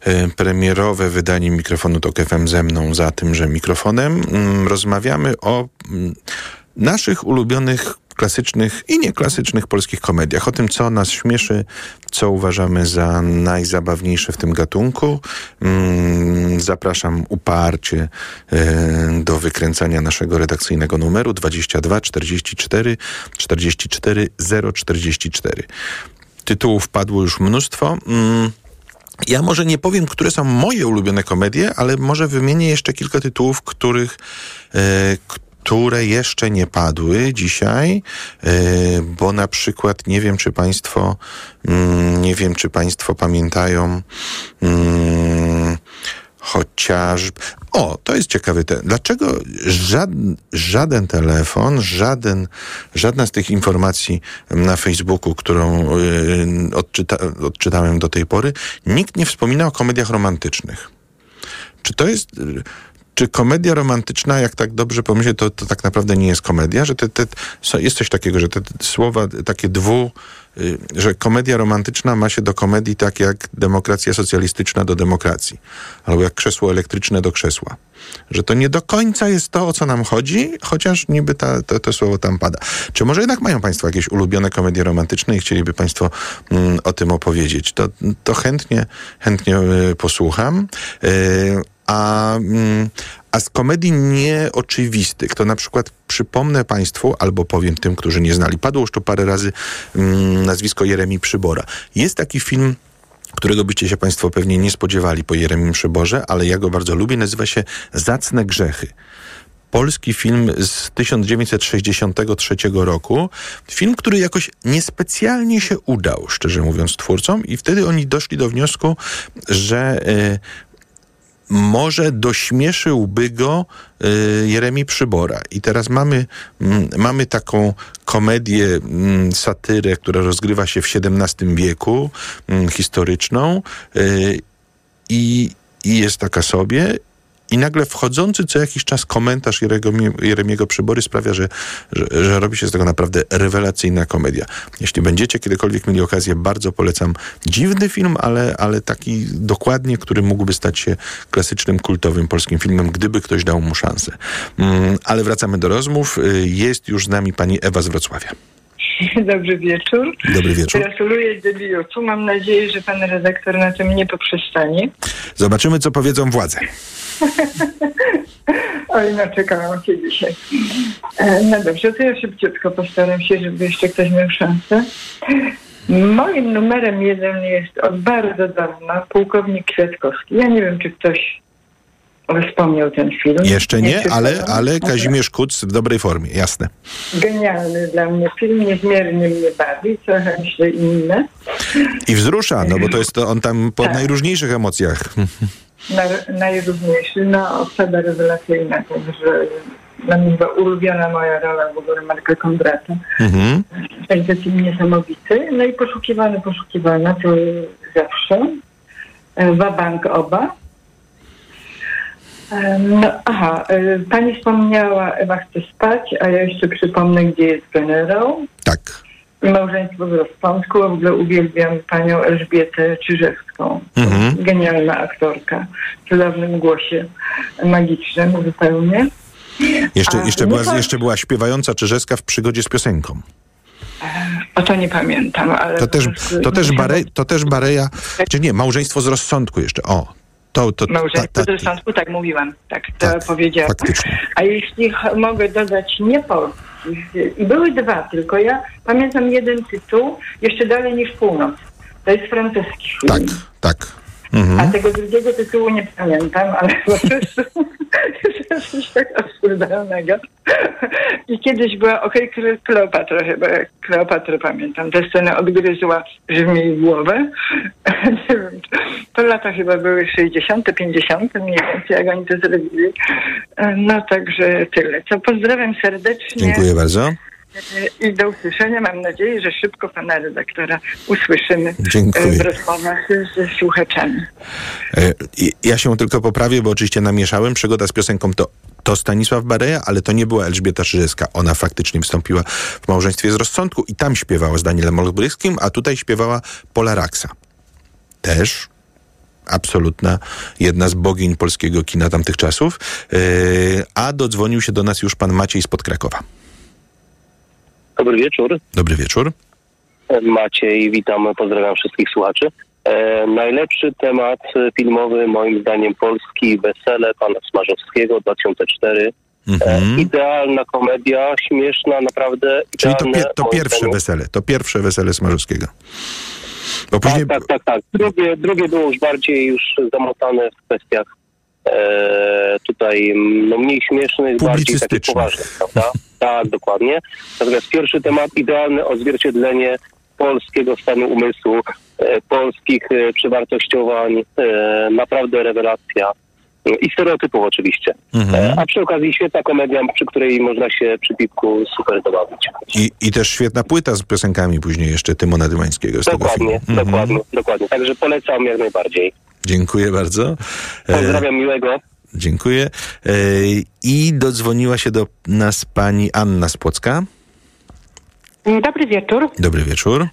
e, premierowe wydanie mikrofonu Tok FM ze mną za tymże mikrofonem. Mm, rozmawiamy o mm, naszych ulubionych klasycznych i nieklasycznych polskich komediach. O tym, co nas śmieszy, co uważamy za najzabawniejsze w tym gatunku. Mm, zapraszam uparcie e, do wykręcania naszego redakcyjnego numeru 22 44 44 044. Tytułów padło już mnóstwo. Mm, ja może nie powiem, które są moje ulubione komedie, ale może wymienię jeszcze kilka tytułów, których, e, które jeszcze nie padły dzisiaj, e, bo na przykład nie wiem, czy Państwo, mm, nie wiem, czy Państwo pamiętają. Mm, chociaż. O, to jest ciekawy ten. Dlaczego żaden, żaden telefon, żaden, żadna z tych informacji na Facebooku, którą y, odczyta, odczytałem do tej pory, nikt nie wspomina o komediach romantycznych? Czy to jest. Czy komedia romantyczna, jak tak dobrze pomyśleć, to, to tak naprawdę nie jest komedia? Że te, te, jest coś takiego, że te słowa takie dwu, y, że komedia romantyczna ma się do komedii tak jak demokracja socjalistyczna do demokracji, albo jak krzesło elektryczne do krzesła. Że to nie do końca jest to, o co nam chodzi, chociaż niby ta, to, to słowo tam pada. Czy może jednak mają Państwo jakieś ulubione komedie romantyczne i chcieliby Państwo mm, o tym opowiedzieć? To, to chętnie, chętnie y, posłucham. Y, a, mm, a z komedii nieoczywistych, to na przykład przypomnę Państwu, albo powiem tym, którzy nie znali, padło już to parę razy mm, nazwisko Jeremi Przybora. Jest taki film którego byście się Państwo pewnie nie spodziewali po Jeremim Przyborze, ale ja go bardzo lubię, nazywa się Zacne Grzechy polski film z 1963 roku. Film, który jakoś niespecjalnie się udał, szczerze mówiąc, twórcom, i wtedy oni doszli do wniosku, że y, może dośmieszyłby go y, Jeremi Przybora. I teraz mamy, mm, mamy taką komedię, mm, satyrę, która rozgrywa się w XVII wieku, mm, historyczną y, i, i jest taka sobie i nagle wchodzący co jakiś czas komentarz Jeremiego Przybory sprawia, że, że, że, robi się z tego naprawdę rewelacyjna komedia. Jeśli będziecie kiedykolwiek mieli okazję, bardzo polecam dziwny film, ale, ale taki dokładnie, który mógłby stać się klasycznym, kultowym polskim filmem, gdyby ktoś dał mu szansę. Mm, ale wracamy do rozmów. Jest już z nami pani Ewa z Wrocławia. Dobry wieczór. Dobry wieczór. Gratuluję debiutu. Mam nadzieję, że pan redaktor na tym nie poprzestanie. Zobaczymy, co powiedzą władze. Oj, no czekałam się dzisiaj. E, no dobrze, to ja szybciutko postaram się, żeby jeszcze ktoś miał szansę. Moim numerem jeden jest od bardzo dawna pułkownik Kwiatkowski. Ja nie wiem, czy ktoś wspomniał ten film. Jeszcze nie, nie ale, ale Kazimierz Kuc w dobrej formie, jasne. Genialny dla mnie film, niezmiernie mnie bawi, trochę myślę inne. I wzrusza, no bo to jest to on tam po tak. najróżniejszych emocjach. Na, najróżniejszy, no obsada rewelacyjna, także dla mnie była ulubiona moja rola w ogóle Marka Kondrata. Mhm. Także film niesamowity. No i poszukiwany, poszukiwana to zawsze. E, Wabank oba. No, aha, e, pani wspomniała, Ewa chce spać, a ja jeszcze przypomnę, gdzie jest generał. Tak. I małżeństwo w rozsądku. W ogóle uwielbiam panią Elżbietę Czyżewską. Mhm. Genialna aktorka. W cudownym głosie magicznym zupełnie. Jeszcze, jeszcze, była, to... jeszcze była śpiewająca Czyżewska w przygodzie z piosenką. O to nie pamiętam, ale... To też, to też, Bare, to też Bareja, czy nie, małżeństwo z rozsądku jeszcze, o, to, to, Małżeństwo ta, ta, tak mówiłam, tak, to tak, powiedziałam. Faktycznie. A jeśli mogę dodać nie polskich, były dwa, tylko ja pamiętam jeden tytuł, jeszcze dalej niż północ. To jest francuski film. Tak, tak. Mhm. A tego drugiego tytułu nie pamiętam, ale po prostu jest coś tak absurdalnego. I kiedyś była okej okay, Kleopatra chyba, jak Kleopatrę pamiętam. Tę scenę odgryzła w mi głowę. nie wiem, to lata chyba były 60., 50., mniej więcej, jak oni to zrobili. No także tyle. Co pozdrawiam serdecznie. Dziękuję bardzo. I do usłyszenia. Mam nadzieję, że szybko pana redaktora usłyszymy Dziękuję. w rozmowach ze słuchaczami. E, ja się tylko poprawię, bo oczywiście namieszałem. Przygoda z piosenką to, to Stanisław Bareja, ale to nie była Elżbieta Czyżewska. Ona faktycznie wstąpiła w małżeństwie z rozsądku i tam śpiewała z Danielem Olbryskim, a tutaj śpiewała Pola Raksa. Też absolutna, jedna z bogiń polskiego kina tamtych czasów. E, a dodzwonił się do nas już pan Maciej spod Krakowa. Dobry wieczór. Dobry wieczór. Maciej, witam, pozdrawiam wszystkich słuchaczy. E, najlepszy temat filmowy moim zdaniem Polski, Wesele pana Smarzowskiego 2004. Mhm. E, idealna komedia, śmieszna, naprawdę Czyli to, pie, to pierwsze zdaniem. wesele, to pierwsze wesele Smarzowskiego. Bo później... Tak, tak, tak, tak. Drugie, drugie było już bardziej już zamotane w kwestiach e, tutaj no, mniej śmiesznych, bardziej takich poważnych, prawda? Tak, dokładnie. Natomiast pierwszy temat, idealne odzwierciedlenie polskiego stanu umysłu, e, polskich e, przewartościowań, e, naprawdę rewelacja. E, I stereotypów oczywiście. E, a przy okazji świetna komedia, przy której można się przy piwku super zabawić. I, I też świetna płyta z piosenkami później jeszcze Tymona Dymańskiego z tego Dokładnie, filmu. Mhm. dokładnie, dokładnie. Także polecam jak najbardziej. Dziękuję bardzo. E, Pozdrawiam miłego. Dziękuję. E, I dodzwoniła się do nas pani Anna z Płocka. Dobry wieczór. Dobry wieczór.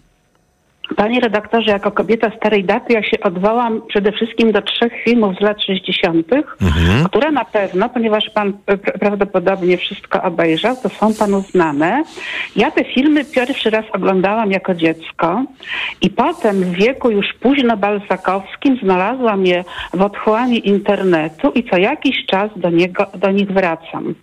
Panie redaktorze, jako kobieta starej daty, ja się odwołam przede wszystkim do trzech filmów z lat 60., które na pewno, ponieważ pan e, pra- prawdopodobnie wszystko obejrzał, to są panu znane. Ja te filmy pierwszy raz oglądałam jako dziecko i potem w wieku już późno balzakowskim znalazłam je w otchłani internetu i co jakiś czas do, niego, do nich wracam.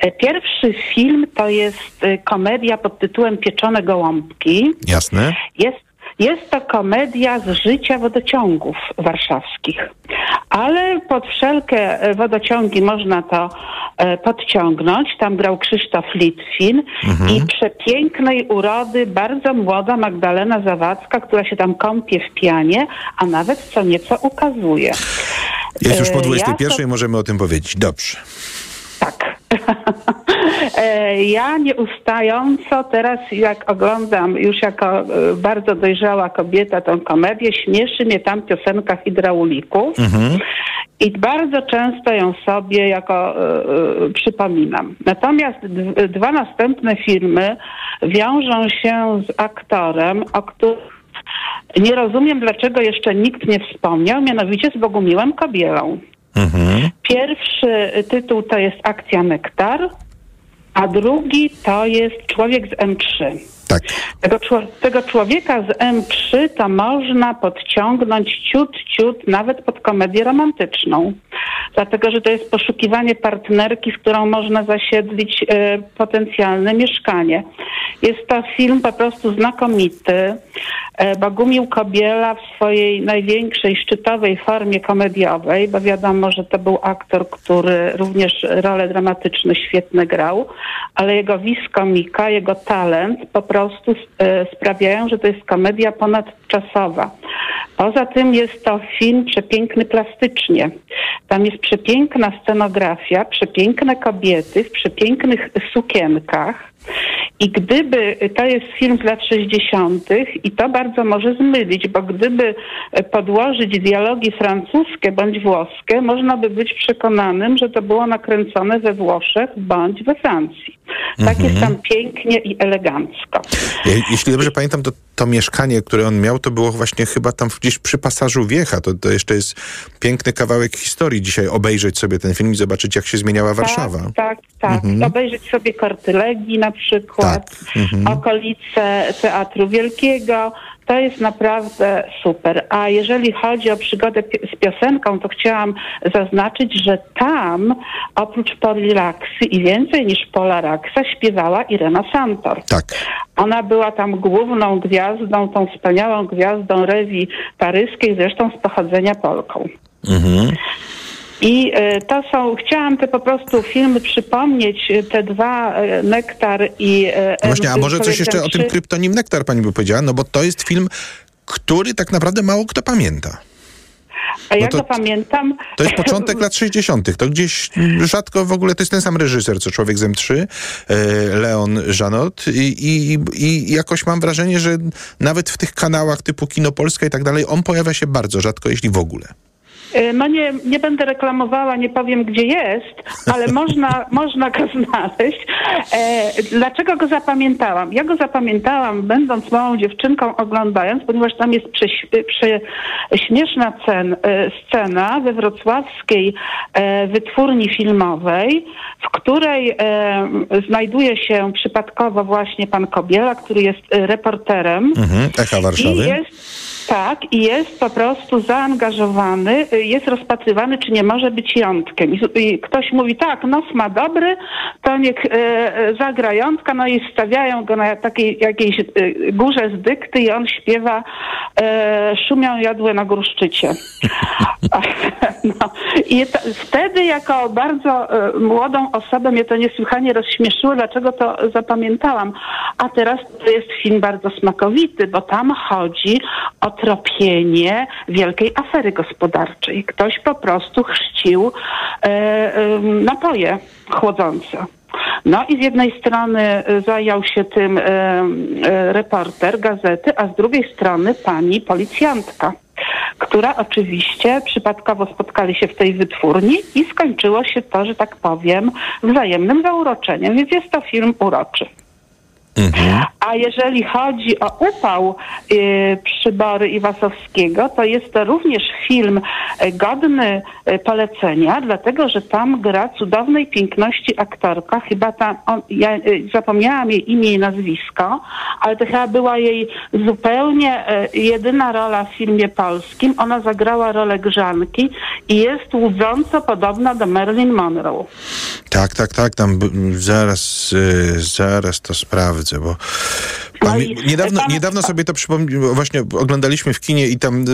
E, Pierwszy film to jest e, komedia pod tytułem Pieczone gołąbki. Jasne. Jest, jest to komedia z życia wodociągów warszawskich, ale pod wszelkie e, wodociągi można to e, podciągnąć. Tam grał Krzysztof Litwin i przepięknej urody bardzo młoda Magdalena Zawadzka, która się tam kąpie w pianie, a nawet co nieco ukazuje. Jest już po E, 21, ja to- możemy o tym powiedzieć. Dobrze. E, Ja nieustająco teraz, jak oglądam już jako e, bardzo dojrzała kobieta tą komedię, śmieszy mnie tam piosenka hydraulików i bardzo często ją sobie jako e, e, przypominam. Natomiast dwa następne filmy wiążą się z aktorem, o którym nie rozumiem, dlaczego jeszcze nikt nie wspomniał, mianowicie z Bogumiłem Kobielą. Pierwszy tytuł to jest Akcja Nektar, a drugi to jest Człowiek z M3. Tak. Tego, tego człowieka z M3 to można podciągnąć ciut, ciut, nawet pod komedię romantyczną. Dlatego, że to jest poszukiwanie partnerki, z którą można zasiedlić e, potencjalne mieszkanie. Jest to film po prostu znakomity. E, Bogumił Kobiela w swojej największej, szczytowej formie komediowej, bo wiadomo, że to był aktor, który również role dramatyczne świetne grał, ale jego vis komika, jego talent po prostu e, sprawiają, że to jest komedia ponadczasowa. Poza tym jest to film przepiękny plastycznie. Tam jest przepiękna scenografia, przepiękne kobiety w przepięknych sukienkach. I gdyby to jest film z lat 60. i to bardzo może zmylić, bo gdyby e, podłożyć dialogi francuskie bądź włoskie, można by być przekonanym, że to było nakręcone we Włoszech bądź we Francji. Tak Mhm. jest tam pięknie i elegancko. Je- Jeśli dobrze pamiętam, to to mieszkanie, które on miał, to było właśnie chyba tam gdzieś przy pasażu Wiecha. To, to jeszcze jest piękny kawałek historii dzisiaj obejrzeć sobie ten film i zobaczyć, jak się zmieniała Warszawa. Tak, tak, tak. Mhm. Obejrzeć sobie Kortylegi na przykład, Mhm. okolice Teatru Wielkiego. To jest naprawdę super. A jeżeli chodzi o przygodę pi- z piosenką, to chciałam zaznaczyć, że tam oprócz Polilaksy i więcej niż Pola Raksa śpiewała Irena Santor. Tak. Ona była tam główną gwiazdą, tą wspaniałą gwiazdą rewii paryskiej, zresztą z pochodzenia Polką. Mhm. I e, to są, chciałam te po prostu filmy przypomnieć, e, te dwa, e, Nektar i No Właśnie, a może coś jeszcze o tym M3. kryptonim Nektar pani by powiedziała? No bo to jest film, który tak naprawdę mało kto pamięta. A ja no to- go pamiętam. To jest początek lat 60. To gdzieś rzadko w ogóle, to jest ten sam reżyser, co Człowiek z M3, e, Leon Janot i, i, i jakoś mam wrażenie, że nawet w tych kanałach typu Kino Polska i tak dalej, on pojawia się bardzo rzadko, jeśli w ogóle. Y, No nie, nie będę reklamowała, nie powiem gdzie jest, ale można, można go znaleźć. E, dlaczego go zapamiętałam? Ja go zapamiętałam, będąc małą dziewczynką, oglądając, ponieważ tam jest prześ, prze, śmieszna cen, e, scena we wrocławskiej e, wytwórni filmowej, w której e, znajduje się przypadkowo właśnie pan Kobiela, który jest reporterem. Mhm. Echa Warszawy. I jest, tak, i jest po prostu zaangażowany, y, jest rozpatrywany, czy nie może być jątkiem. I, ktoś mówi, tak, nos ma dobry, to niech e, e, zagra jątka, no i stawiają go na takiej jakiejś e, górze z dykty i on śpiewa e, Szumią jadłe na górszczycie. no. I ta, wtedy jako bardzo młodą osobę mnie to niesłychanie rozśmieszyło, dlaczego to zapamiętałam. A teraz to jest film bardzo smakowity, bo tam chodzi o tropienie wielkiej afery gospodarczej. Ktoś po prostu chrzcił e, e, napoje chłodzące. No i z jednej strony e, zajął się tym e, e, reporter gazety, a z drugiej strony pani policjantka która oczywiście przypadkowo spotkali się w tej wytwórni i skończyło się to, że tak powiem, wzajemnym zauroczeniem. Więc jest to film uroczy. A jeżeli chodzi o upał y, przybory Iwasowskiego, to jest to również film godny y, polecenia, dlatego że tam gra cudownej piękności aktorka. Chyba tam, on, ja y, zapomniałam jej imię i nazwisko, ale to chyba była jej zupełnie y, jedyna rola w filmie polskim. Ona zagrała rolę Grzanki i jest łudząco podobna do Marilyn Monroe. Tak, tak, tak, tam zaraz, zaraz to sprawdzę, bo pamię- niedawno, niedawno sobie to przypomniałem, właśnie oglądaliśmy w kinie i tam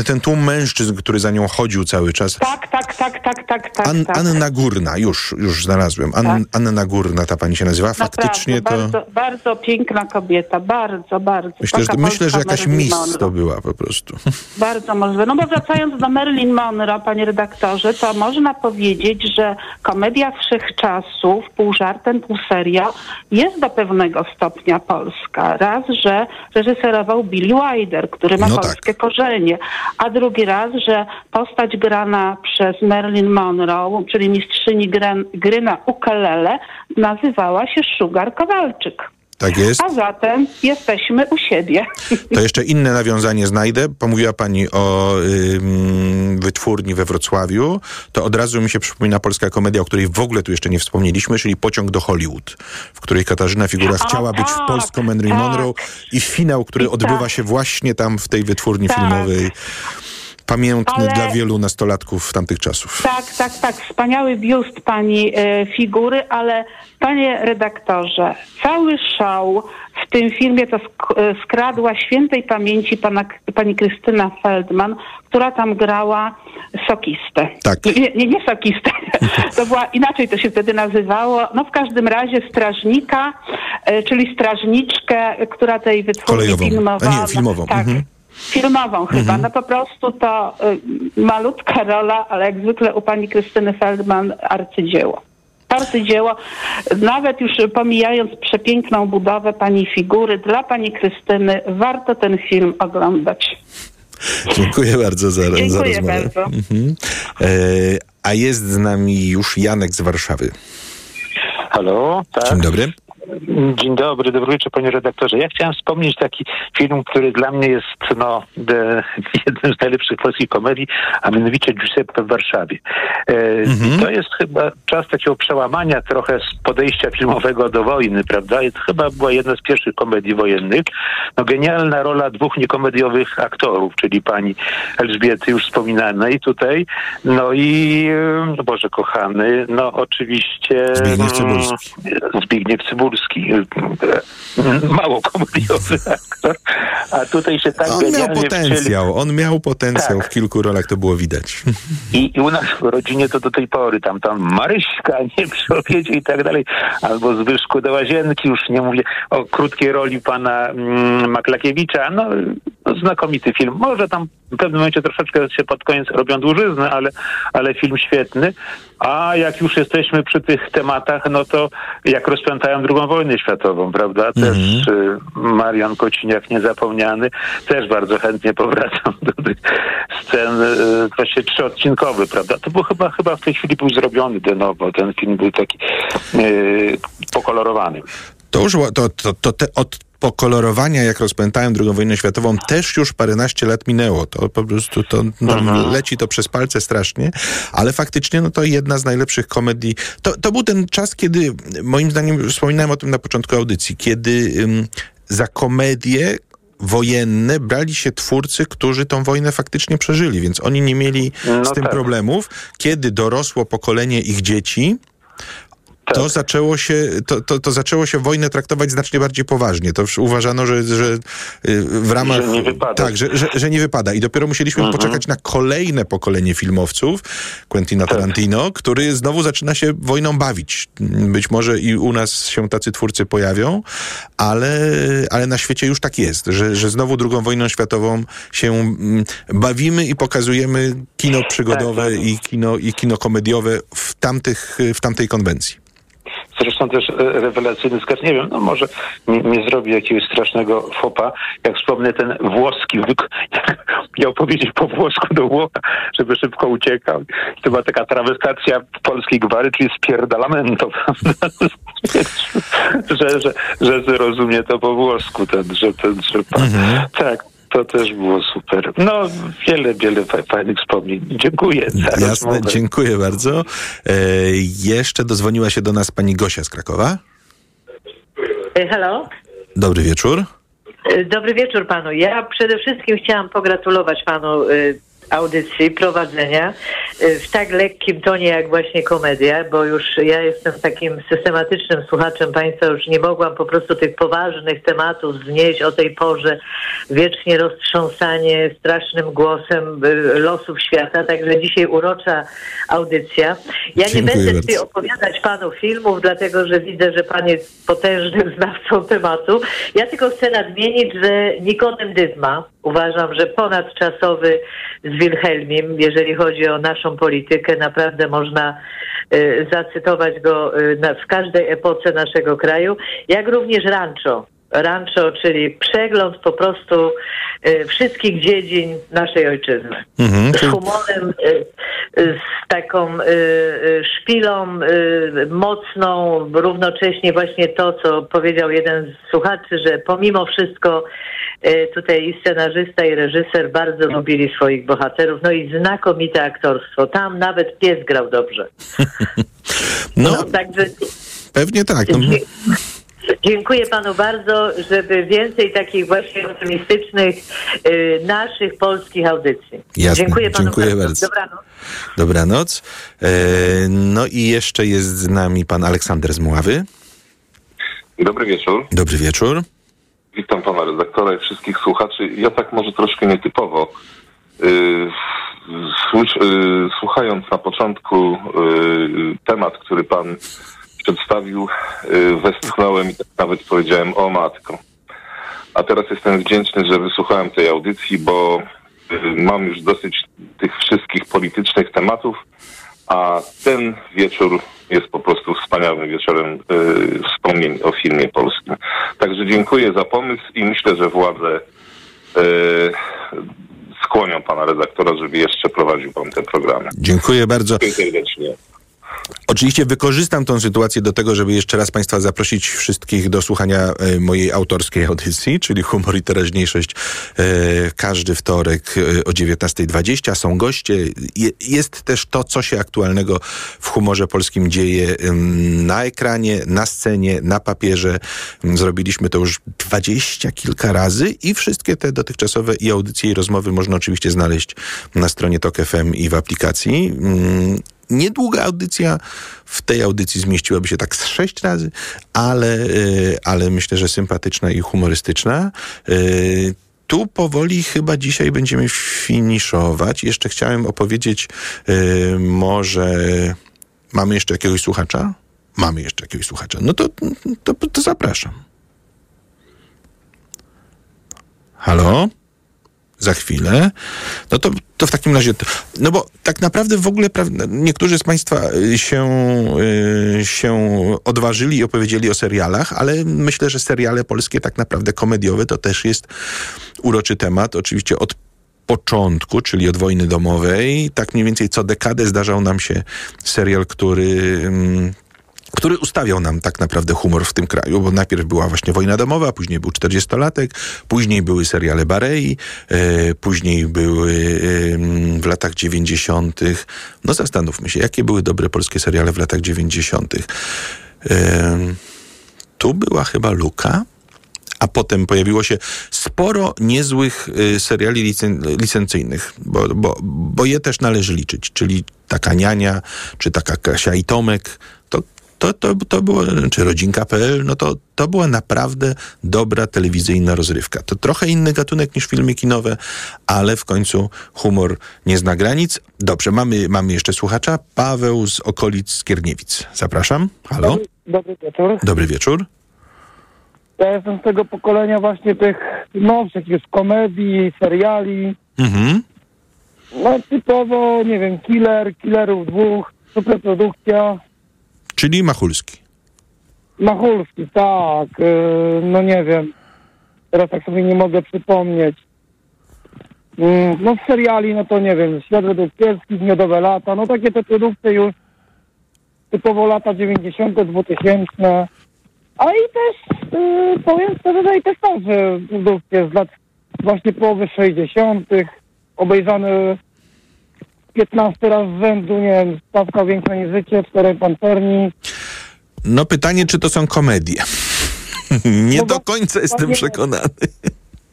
y, ten, tłum mężczyzn, który za nią chodził cały czas. Tak, tak, tak, tak, tak, tak. An, tak. Anna Górna, już, już znalazłem. An, Anna Górna, ta pani się nazywa. Faktycznie Naprawdę, to... Bardzo, bardzo piękna kobieta, bardzo, bardzo. Myślę, że, myślę, że jakaś Monroe. to była po prostu. Bardzo możliwe. No bo wracając do Marilyn Monroe, panie redaktorze, to można powiedzieć, że komedia wszechczasów, pół żartem, pół serio, jest do pewnego stopnia polska. Raz, że reżyserował Billy Wilder, który ma No tak. polskie korzenie, a drugi raz, że postać grana przez Marilyn Monroe, czyli mistrzyni gry, na ukulele, nazywała się Sugar Kowalczyk. Tak jest. A zatem jesteśmy u siebie. To jeszcze inne nawiązanie znajdę. Pomówiła pani o ym, wytwórni we Wrocławiu. To od razu mi się przypomina polska komedia, o której w ogóle tu jeszcze nie wspomnieliśmy, czyli Pociąg do Hollywood, w której Katarzyna Figura A, chciała być w tak, polską Marilyn tak. Monroe i finał, który I odbywa tak. się właśnie tam w tej wytwórni Tak. filmowej. Pamiętny Ale- dla wielu nastolatków tamtych czasów. Tak, tak, tak. Wspaniały biust pani e, figury, ale panie redaktorze, cały show w tym filmie to sk- e, skradła świętej pamięci pana, pani Krystyna Feldman, która tam grała sokistę. Tak. Nie, nie, nie sokistę. To była, inaczej to się wtedy nazywało. No w każdym razie strażnika, e, czyli strażniczkę, która tej wytwórni Kolejową. filmowała. A nie, filmową. Tak. Mhm. Filmową chyba. Mhm. No po prostu to y, malutka rola, ale jak zwykle u pani Krystyny Feldman arcydzieło. Arcydzieło, nawet już pomijając przepiękną budowę pani figury, dla pani Krystyny warto ten film oglądać. Dziękuję bardzo za, za Dziękuję rozmowę. bardzo. Mhm. E, a jest z nami już Janek z Warszawy. Halo, tak. Dzień dobry. Dzień dobry, dobry wieczór panie redaktorze. Ja chciałem wspomnieć taki film, który dla mnie jest no, de, jednym z najlepszych polskich komedii, a mianowicie Giuseppe w Warszawie. E, Mhm. To jest chyba czas takiego przełamania trochę z podejścia filmowego do wojny, prawda? I to chyba była jedna z pierwszych komedii wojennych. No genialna rola dwóch niekomediowych aktorów, czyli pani Elżbiety już wspominanej tutaj, no i no Boże kochany, no oczywiście Zbigniew Cybulski. Zbigniew Cybulski. Mało komediowy aktor, a tutaj się tak On miał potencjał, on miał potencjał Tak. w kilku rolach, to było widać. I, I u nas w rodzinie to do tej pory, tam tam Maryśka, nie przy obiedzie i tak dalej, albo Zbyszku do łazienki, już nie mówię o krótkiej roli pana mm, Maklakiewicza, no, no znakomity film. Może tam w pewnym momencie troszeczkę się pod koniec robią dłużyzny, ale, ale film świetny. A jak już jesteśmy przy tych tematach, no to jak rozpętają drugą wojnę światową, prawda? Też y, Marian Kociniak niezapomniany. Też bardzo chętnie powracam do tych scen, e, właśnie trzyodcinkowy, prawda? To był chyba, chyba w tej chwili był zrobiony de novo. Ten film był taki e, pokolorowany. To już to, to, to te od pokolorowania, jak rozpętałem II wojnę światową, też już paręnaście lat minęło. To po prostu to, to leci to przez palce strasznie, ale faktycznie no to jedna z najlepszych komedii. To, to był ten czas, kiedy moim zdaniem, wspominałem o tym na początku audycji, kiedy ym, za komedię wojenne brali się twórcy, którzy tą wojnę faktycznie przeżyli, więc oni nie mieli No z tym tak. problemów. Kiedy dorosło pokolenie ich dzieci. To zaczęło się, to, to, to zaczęło się wojnę traktować znacznie bardziej poważnie. To już uważano, że, że y, w ramach... Że nie wypada. Tak, że, że, że nie wypada. I dopiero musieliśmy Mhm. poczekać na kolejne pokolenie filmowców, Quentina Tak. Tarantino, który znowu zaczyna się wojną bawić. Być może i u nas się tacy twórcy pojawią, ale, ale na świecie już tak jest, że, że znowu drugą wojną światową się mm, bawimy i pokazujemy kino przygodowe Tak, i, kino, i kino komediowe w, tamtych, w tamtej konwencji. Zresztą też e, rewelacyjny sketch. Nie wiem, no może nie, nie zrobi jakiegoś strasznego fopa. Jak wspomnę ten włoski, wyk- miał powiedzieć po włosku do Włocha, żeby szybko uciekał. To była taka trawestacja polskiej gwary, czyli spierdalamento, prawda? że, że, że zrozumie to po włosku, ten, że ten, że pan. Tak. To też było super. No, wiele, wiele fa- fajnych wspomnień. Dziękuję Jasne, rozmowę. dziękuję bardzo. E, jeszcze dozwoniła się do nas pani Gosia z Krakowa. E, Halo? Dobry wieczór. E, Dobry wieczór panu. Ja przede wszystkim chciałam pogratulować panu e, audycji, prowadzenia e, w tak lekkim tonie jak właśnie komedia, bo już ja jestem takim systematycznym słuchaczem państwa, już nie mogłam po prostu tych poważnych tematów znieść o tej porze, wiecznie roztrząsanie strasznym głosem e, losów świata, także dzisiaj urocza audycja. Ja nie Dziękuję będę bardzo. tutaj opowiadać panu filmów, dlatego że widzę, że pan jest potężnym znawcą tematu. Ja tylko chcę nadmienić, że Nikodem Dyzma uważam, że ponadczasowy z Wilhelmim, jeżeli chodzi o naszą politykę, naprawdę można y, zacytować go y, w każdej epoce naszego kraju, jak również Rancho. Rancho, czyli przegląd po prostu y, wszystkich dziedzin naszej ojczyzny Mhm, z humorem, y, y, z taką szpilą mocną, równocześnie właśnie to, co powiedział jeden z słuchaczy, że pomimo wszystko tutaj i scenarzysta, i reżyser bardzo lubili swoich bohaterów, no i znakomite aktorstwo. Tam nawet pies grał dobrze. No, Także pewnie tak. No, Dziękuję panu bardzo, żeby więcej takich właśnie optymistycznych y, naszych polskich audycji. Jasne, dziękuję panu dziękuję bardzo. bardzo. Dobranoc. dobranoc. E, no i jeszcze jest z nami pan Aleksander z Mławy. Dobry wieczór. Dobry wieczór. Witam pana redaktora i wszystkich słuchaczy. Ja tak może troszkę nietypowo. Yy, słysz, yy, słuchając na początku yy, temat, który pan przedstawił, yy, westchnąłem i tak nawet powiedziałem o matko. A teraz jestem wdzięczny, że wysłuchałem tej audycji, bo yy, mam już dosyć tych wszystkich politycznych tematów, a ten wieczór jest po prostu wspaniałym wieczorem yy, wspomnień o filmie polskim. Także dziękuję za pomysł i myślę, że władze yy, skłonią pana redaktora, żeby jeszcze prowadził pan te programy. Dziękuję bardzo. Dziękuję serdecznie. Oczywiście wykorzystam tą sytuację do tego, żeby jeszcze raz Państwa zaprosić wszystkich do słuchania e, mojej autorskiej audycji, czyli Humor i Teraźniejszość e, każdy wtorek e, o 19.20. Są goście. Je, jest też to, co się aktualnego w humorze polskim dzieje na ekranie, na scenie, na papierze. Mm, Zrobiliśmy to już dwadzieścia kilka razy i wszystkie te dotychczasowe i audycje i rozmowy można oczywiście znaleźć na stronie Tok FM i w aplikacji. Niedługa audycja, w tej audycji zmieściłaby się tak z sześć razy, ale, y, ale myślę, że sympatyczna i humorystyczna. Y, Tu powoli chyba dzisiaj będziemy finiszować. Jeszcze chciałem opowiedzieć, y, może mamy jeszcze jakiegoś słuchacza? Mamy jeszcze jakiegoś słuchacza. No to, to, to zapraszam. Halo? Za chwilę, no to, to w takim razie, no bo tak naprawdę w ogóle niektórzy z Państwa y, się, y, się odważyli i opowiedzieli o serialach, ale myślę, że seriale polskie tak naprawdę komediowe to też jest uroczy temat. Oczywiście od początku, czyli od wojny domowej, tak mniej więcej co dekadę zdarzał nam się serial, który mm, który ustawiał nam tak naprawdę humor w tym kraju, bo najpierw była właśnie wojna domowa, później był 40-latek, później były seriale Barei, e, później były e, w latach 90. No zastanówmy się, jakie były dobre polskie seriale w latach 90. E, tu była chyba Luka, a potem pojawiło się sporo niezłych y, seriali licen licencyjnych, bo, bo, bo je też należy liczyć, czyli taka Niania, czy taka Kasia i Tomek, to to, to, było, czy rodzinka.pl, no to, to była naprawdę dobra telewizyjna rozrywka. To trochę inny gatunek niż filmy kinowe, ale w końcu humor nie zna granic. Dobrze, mamy, mamy jeszcze słuchacza. Paweł z okolic Skierniewic. Zapraszam. Halo. Dobry, dobry wieczór. Dobry wieczór. Ja jestem z tego pokolenia właśnie tych nowszych już komedii, seriali. Mhm. No typowo, nie wiem, Killer, Killerów dwóch, superprodukcja. Czyli Machulski. Machulski, tak, yy, no nie wiem. Teraz tak sobie nie mogę przypomnieć. Mm, no z seriali, no to nie wiem, według Kielskich, Miodowe lata, no takie te produkcje już typowo lata 90., 2000. A i też yy, powiem szczerze, że i te starsze produkcje z lat właśnie połowy 60., obejrzane 15 raz z rzędu, nie wiem, Stawka większa niż życie, Czterej Pancerni. No pytanie, czy to są komedie? nie No do końca jestem przekonany.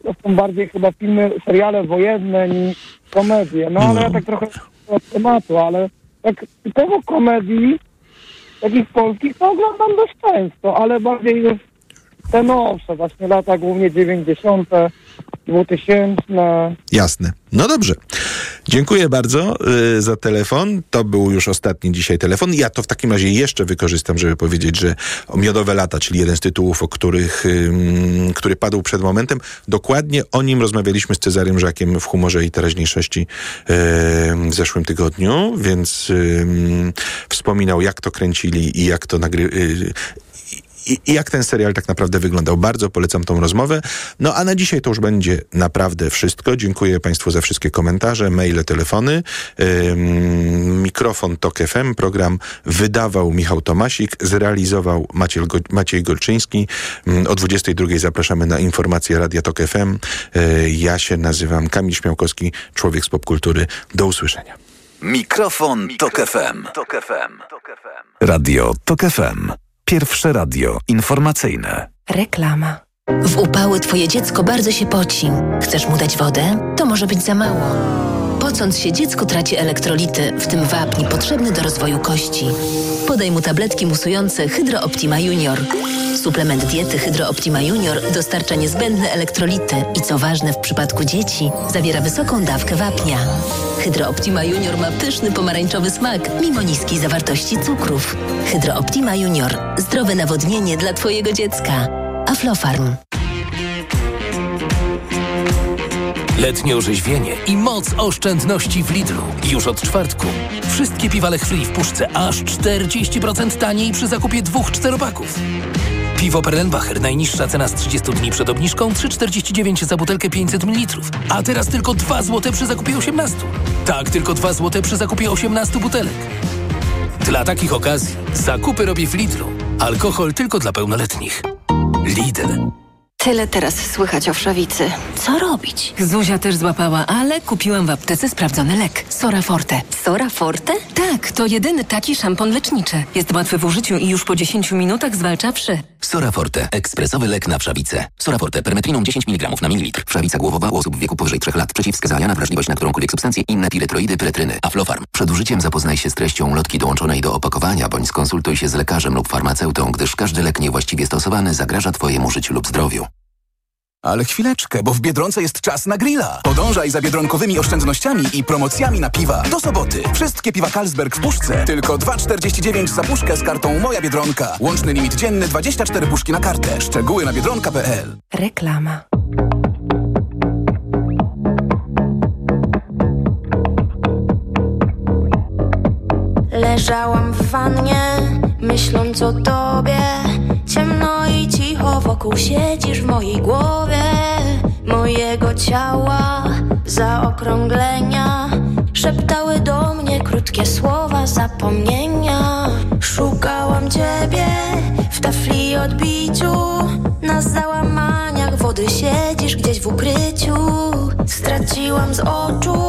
To są bardziej chyba filmy, seriale wojenne niż komedie. No ale ja tak trochę od tematu, ale tak typowo komedii takich polskich to oglądam dość często, ale bardziej już te nowsze, właśnie lata głównie 90., 2000. Jasne. No dobrze. Dziękuję bardzo y, za telefon. To był już ostatni dzisiaj telefon. Ja to w takim razie jeszcze wykorzystam, żeby powiedzieć, że Miodowe Lata, czyli jeden z tytułów, o których, ym, który padł przed momentem, dokładnie o nim rozmawialiśmy z Cezarym Żakiem w humorze i teraźniejszości ym, w zeszłym tygodniu, więc wspominał, jak to kręcili i jak to nagry... I, i jak ten serial tak naprawdę wyglądał. Bardzo polecam tą rozmowę. No a na dzisiaj to już będzie naprawdę wszystko. Dziękuję Państwu za wszystkie komentarze, maile, telefony. Ym, mikrofon TOK FM, program wydawał Michał Tomasik, zrealizował Maciej, Go, Maciej Golczyński. Ym, o 22 zapraszamy na informacje Radia TOK FM. Y, ja się nazywam Kamil Śmiałkowski, człowiek z popkultury. Do usłyszenia. Mikrofon, Tok FM. Radio Tok FM. Pierwsze radio informacyjne. Reklama. W upały twoje dziecko bardzo się poci. Chcesz mu dać wodę? To może być za mało. Pocąc się, dziecko traci elektrolity, w tym wapń potrzebny do rozwoju kości. Podaj mu tabletki musujące Hydro Optima Junior. Suplement diety Hydro Optima Junior dostarcza niezbędne elektrolity i co ważne w przypadku dzieci, zawiera wysoką dawkę wapnia. Hydro Optima Junior ma pyszny pomarańczowy smak, mimo niskiej zawartości cukrów. Hydro Optima Junior. Zdrowe nawodnienie dla twojego dziecka. Aflofarm. Letnie orzeźwienie i moc oszczędności w Lidlu. Już od czwartku. Wszystkie piwa Lech Free w puszce aż 40% taniej przy zakupie dwóch czteropaków. Piwo Perlenbacher najniższa cena z 30 dni przed obniżką 3,49 za butelkę 500 ml. A teraz tylko 2 zł przy zakupie 18. Tak, tylko 2 zł przy zakupie 18 butelek. Dla takich okazji zakupy robię w Lidlu. Alkohol tylko dla pełnoletnich. Lidl. Tyle teraz słychać o wszawicy. Co robić? Zuzia też złapała, ale kupiłam w aptece sprawdzony lek. Sora Forte. Sora Forte? Tak, to jedyny taki szampon leczniczy. Jest łatwy w użyciu i już po 10 minutach zwalcza wszy. Soraforte. Ekspresowy lek na wszawicę. Soraforte. Permetriną 10 mg na mililitr. Wszawica głowowa u osób w wieku powyżej 3 lat. Przeciwwskazania na wrażliwość na którąkolwiek substancję inne piretroidy, piretryny. Aflofarm. Przed użyciem zapoznaj się z treścią lotki dołączonej do opakowania bądź skonsultuj się z lekarzem lub farmaceutą, gdyż każdy lek niewłaściwie stosowany zagraża Twojemu życiu lub zdrowiu. Ale chwileczkę, bo w Biedronce jest czas na grilla. Podążaj za biedronkowymi oszczędnościami i promocjami na piwa. Do soboty. Wszystkie piwa Carlsberg w puszce. Tylko 2,49 za puszkę z kartą Moja Biedronka. Łączny limit dzienny 24 puszki na kartę. Szczegóły na biedronka.pl. Reklama. Leżałam w wannie, myśląc o tobie Ciemno i cicho wokół siedzisz w mojej głowie. Mojego ciała, zaokrąglenia Szeptały do mnie krótkie słowa zapomnienia. Szukałam ciebie w tafli odbiciu Na załamaniach wody siedzisz gdzieś w ukryciu. Straciłam z oczu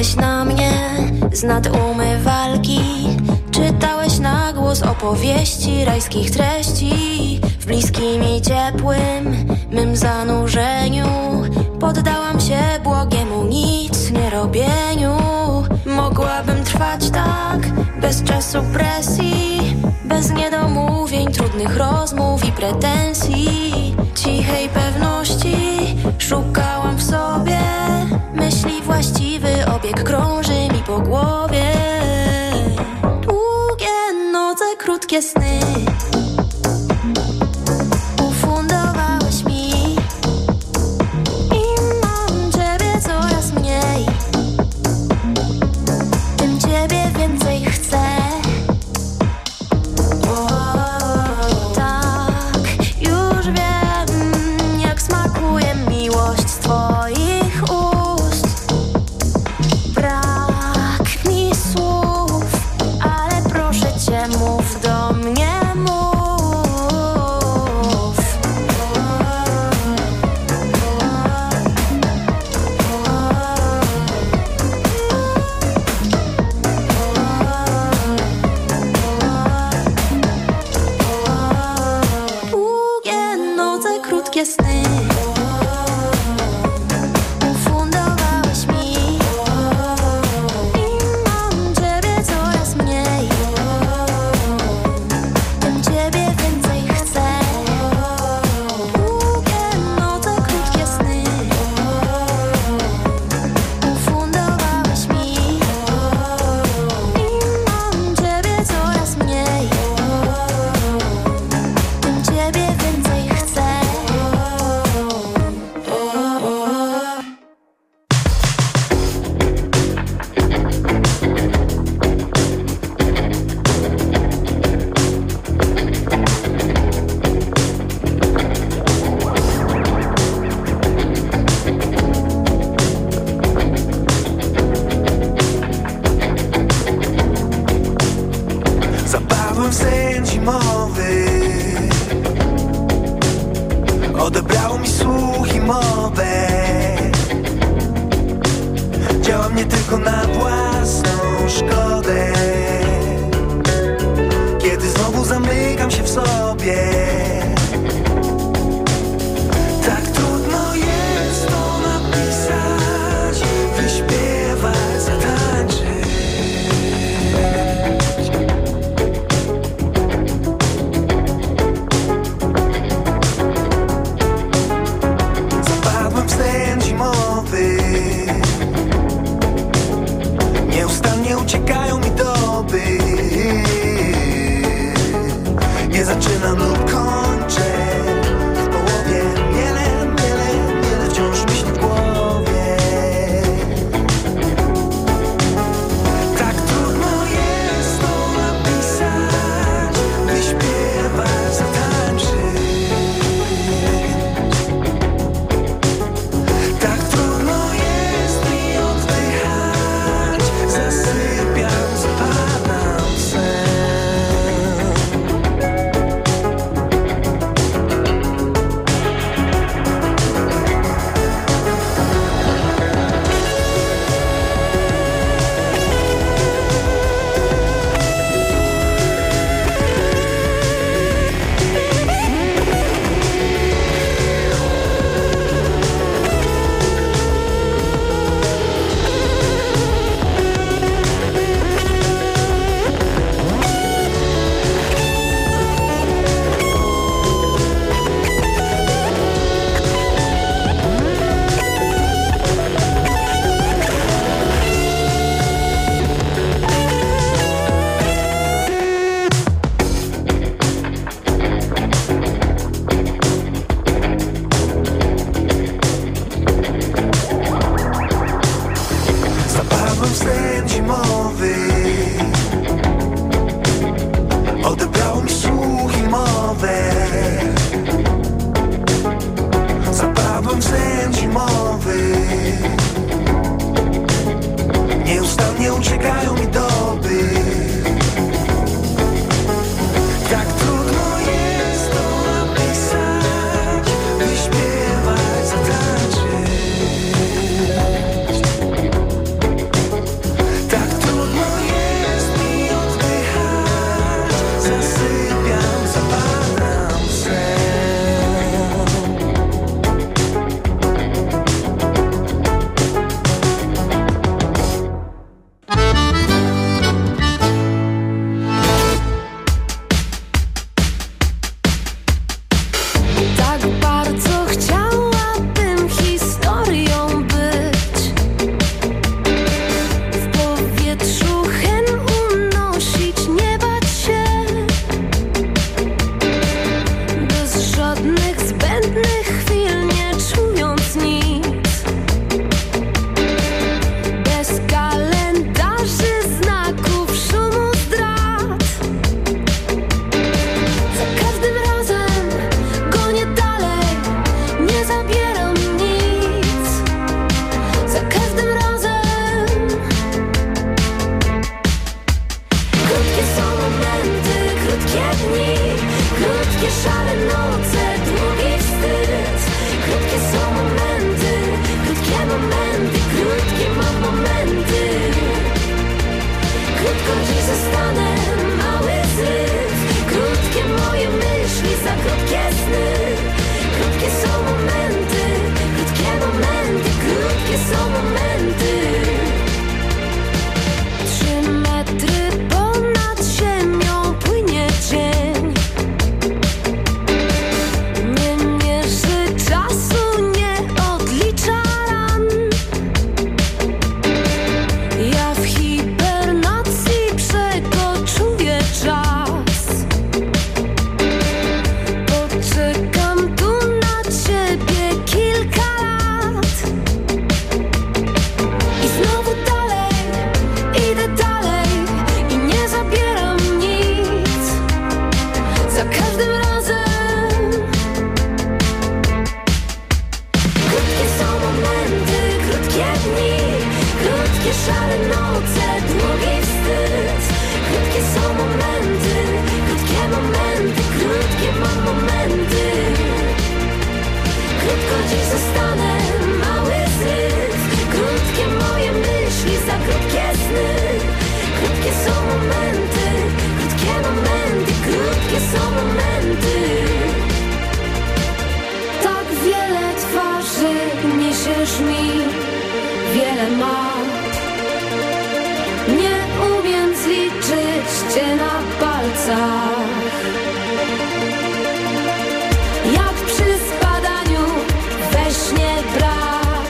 Patrzyłeś na mnie z nad umywalki Czytałeś na głos opowieści rajskich treści. W bliskim i ciepłym mym zanurzeniu Poddałam się błogiemu nic nie robieniu. Mogłabym trwać tak, bez czasu presji Bez niedomówień, trudnych rozmów i pretensji. Cichej pewności szukałam w sobie Myśli właściwy obieg krąży mi po głowie. Długie noce, krótkie sny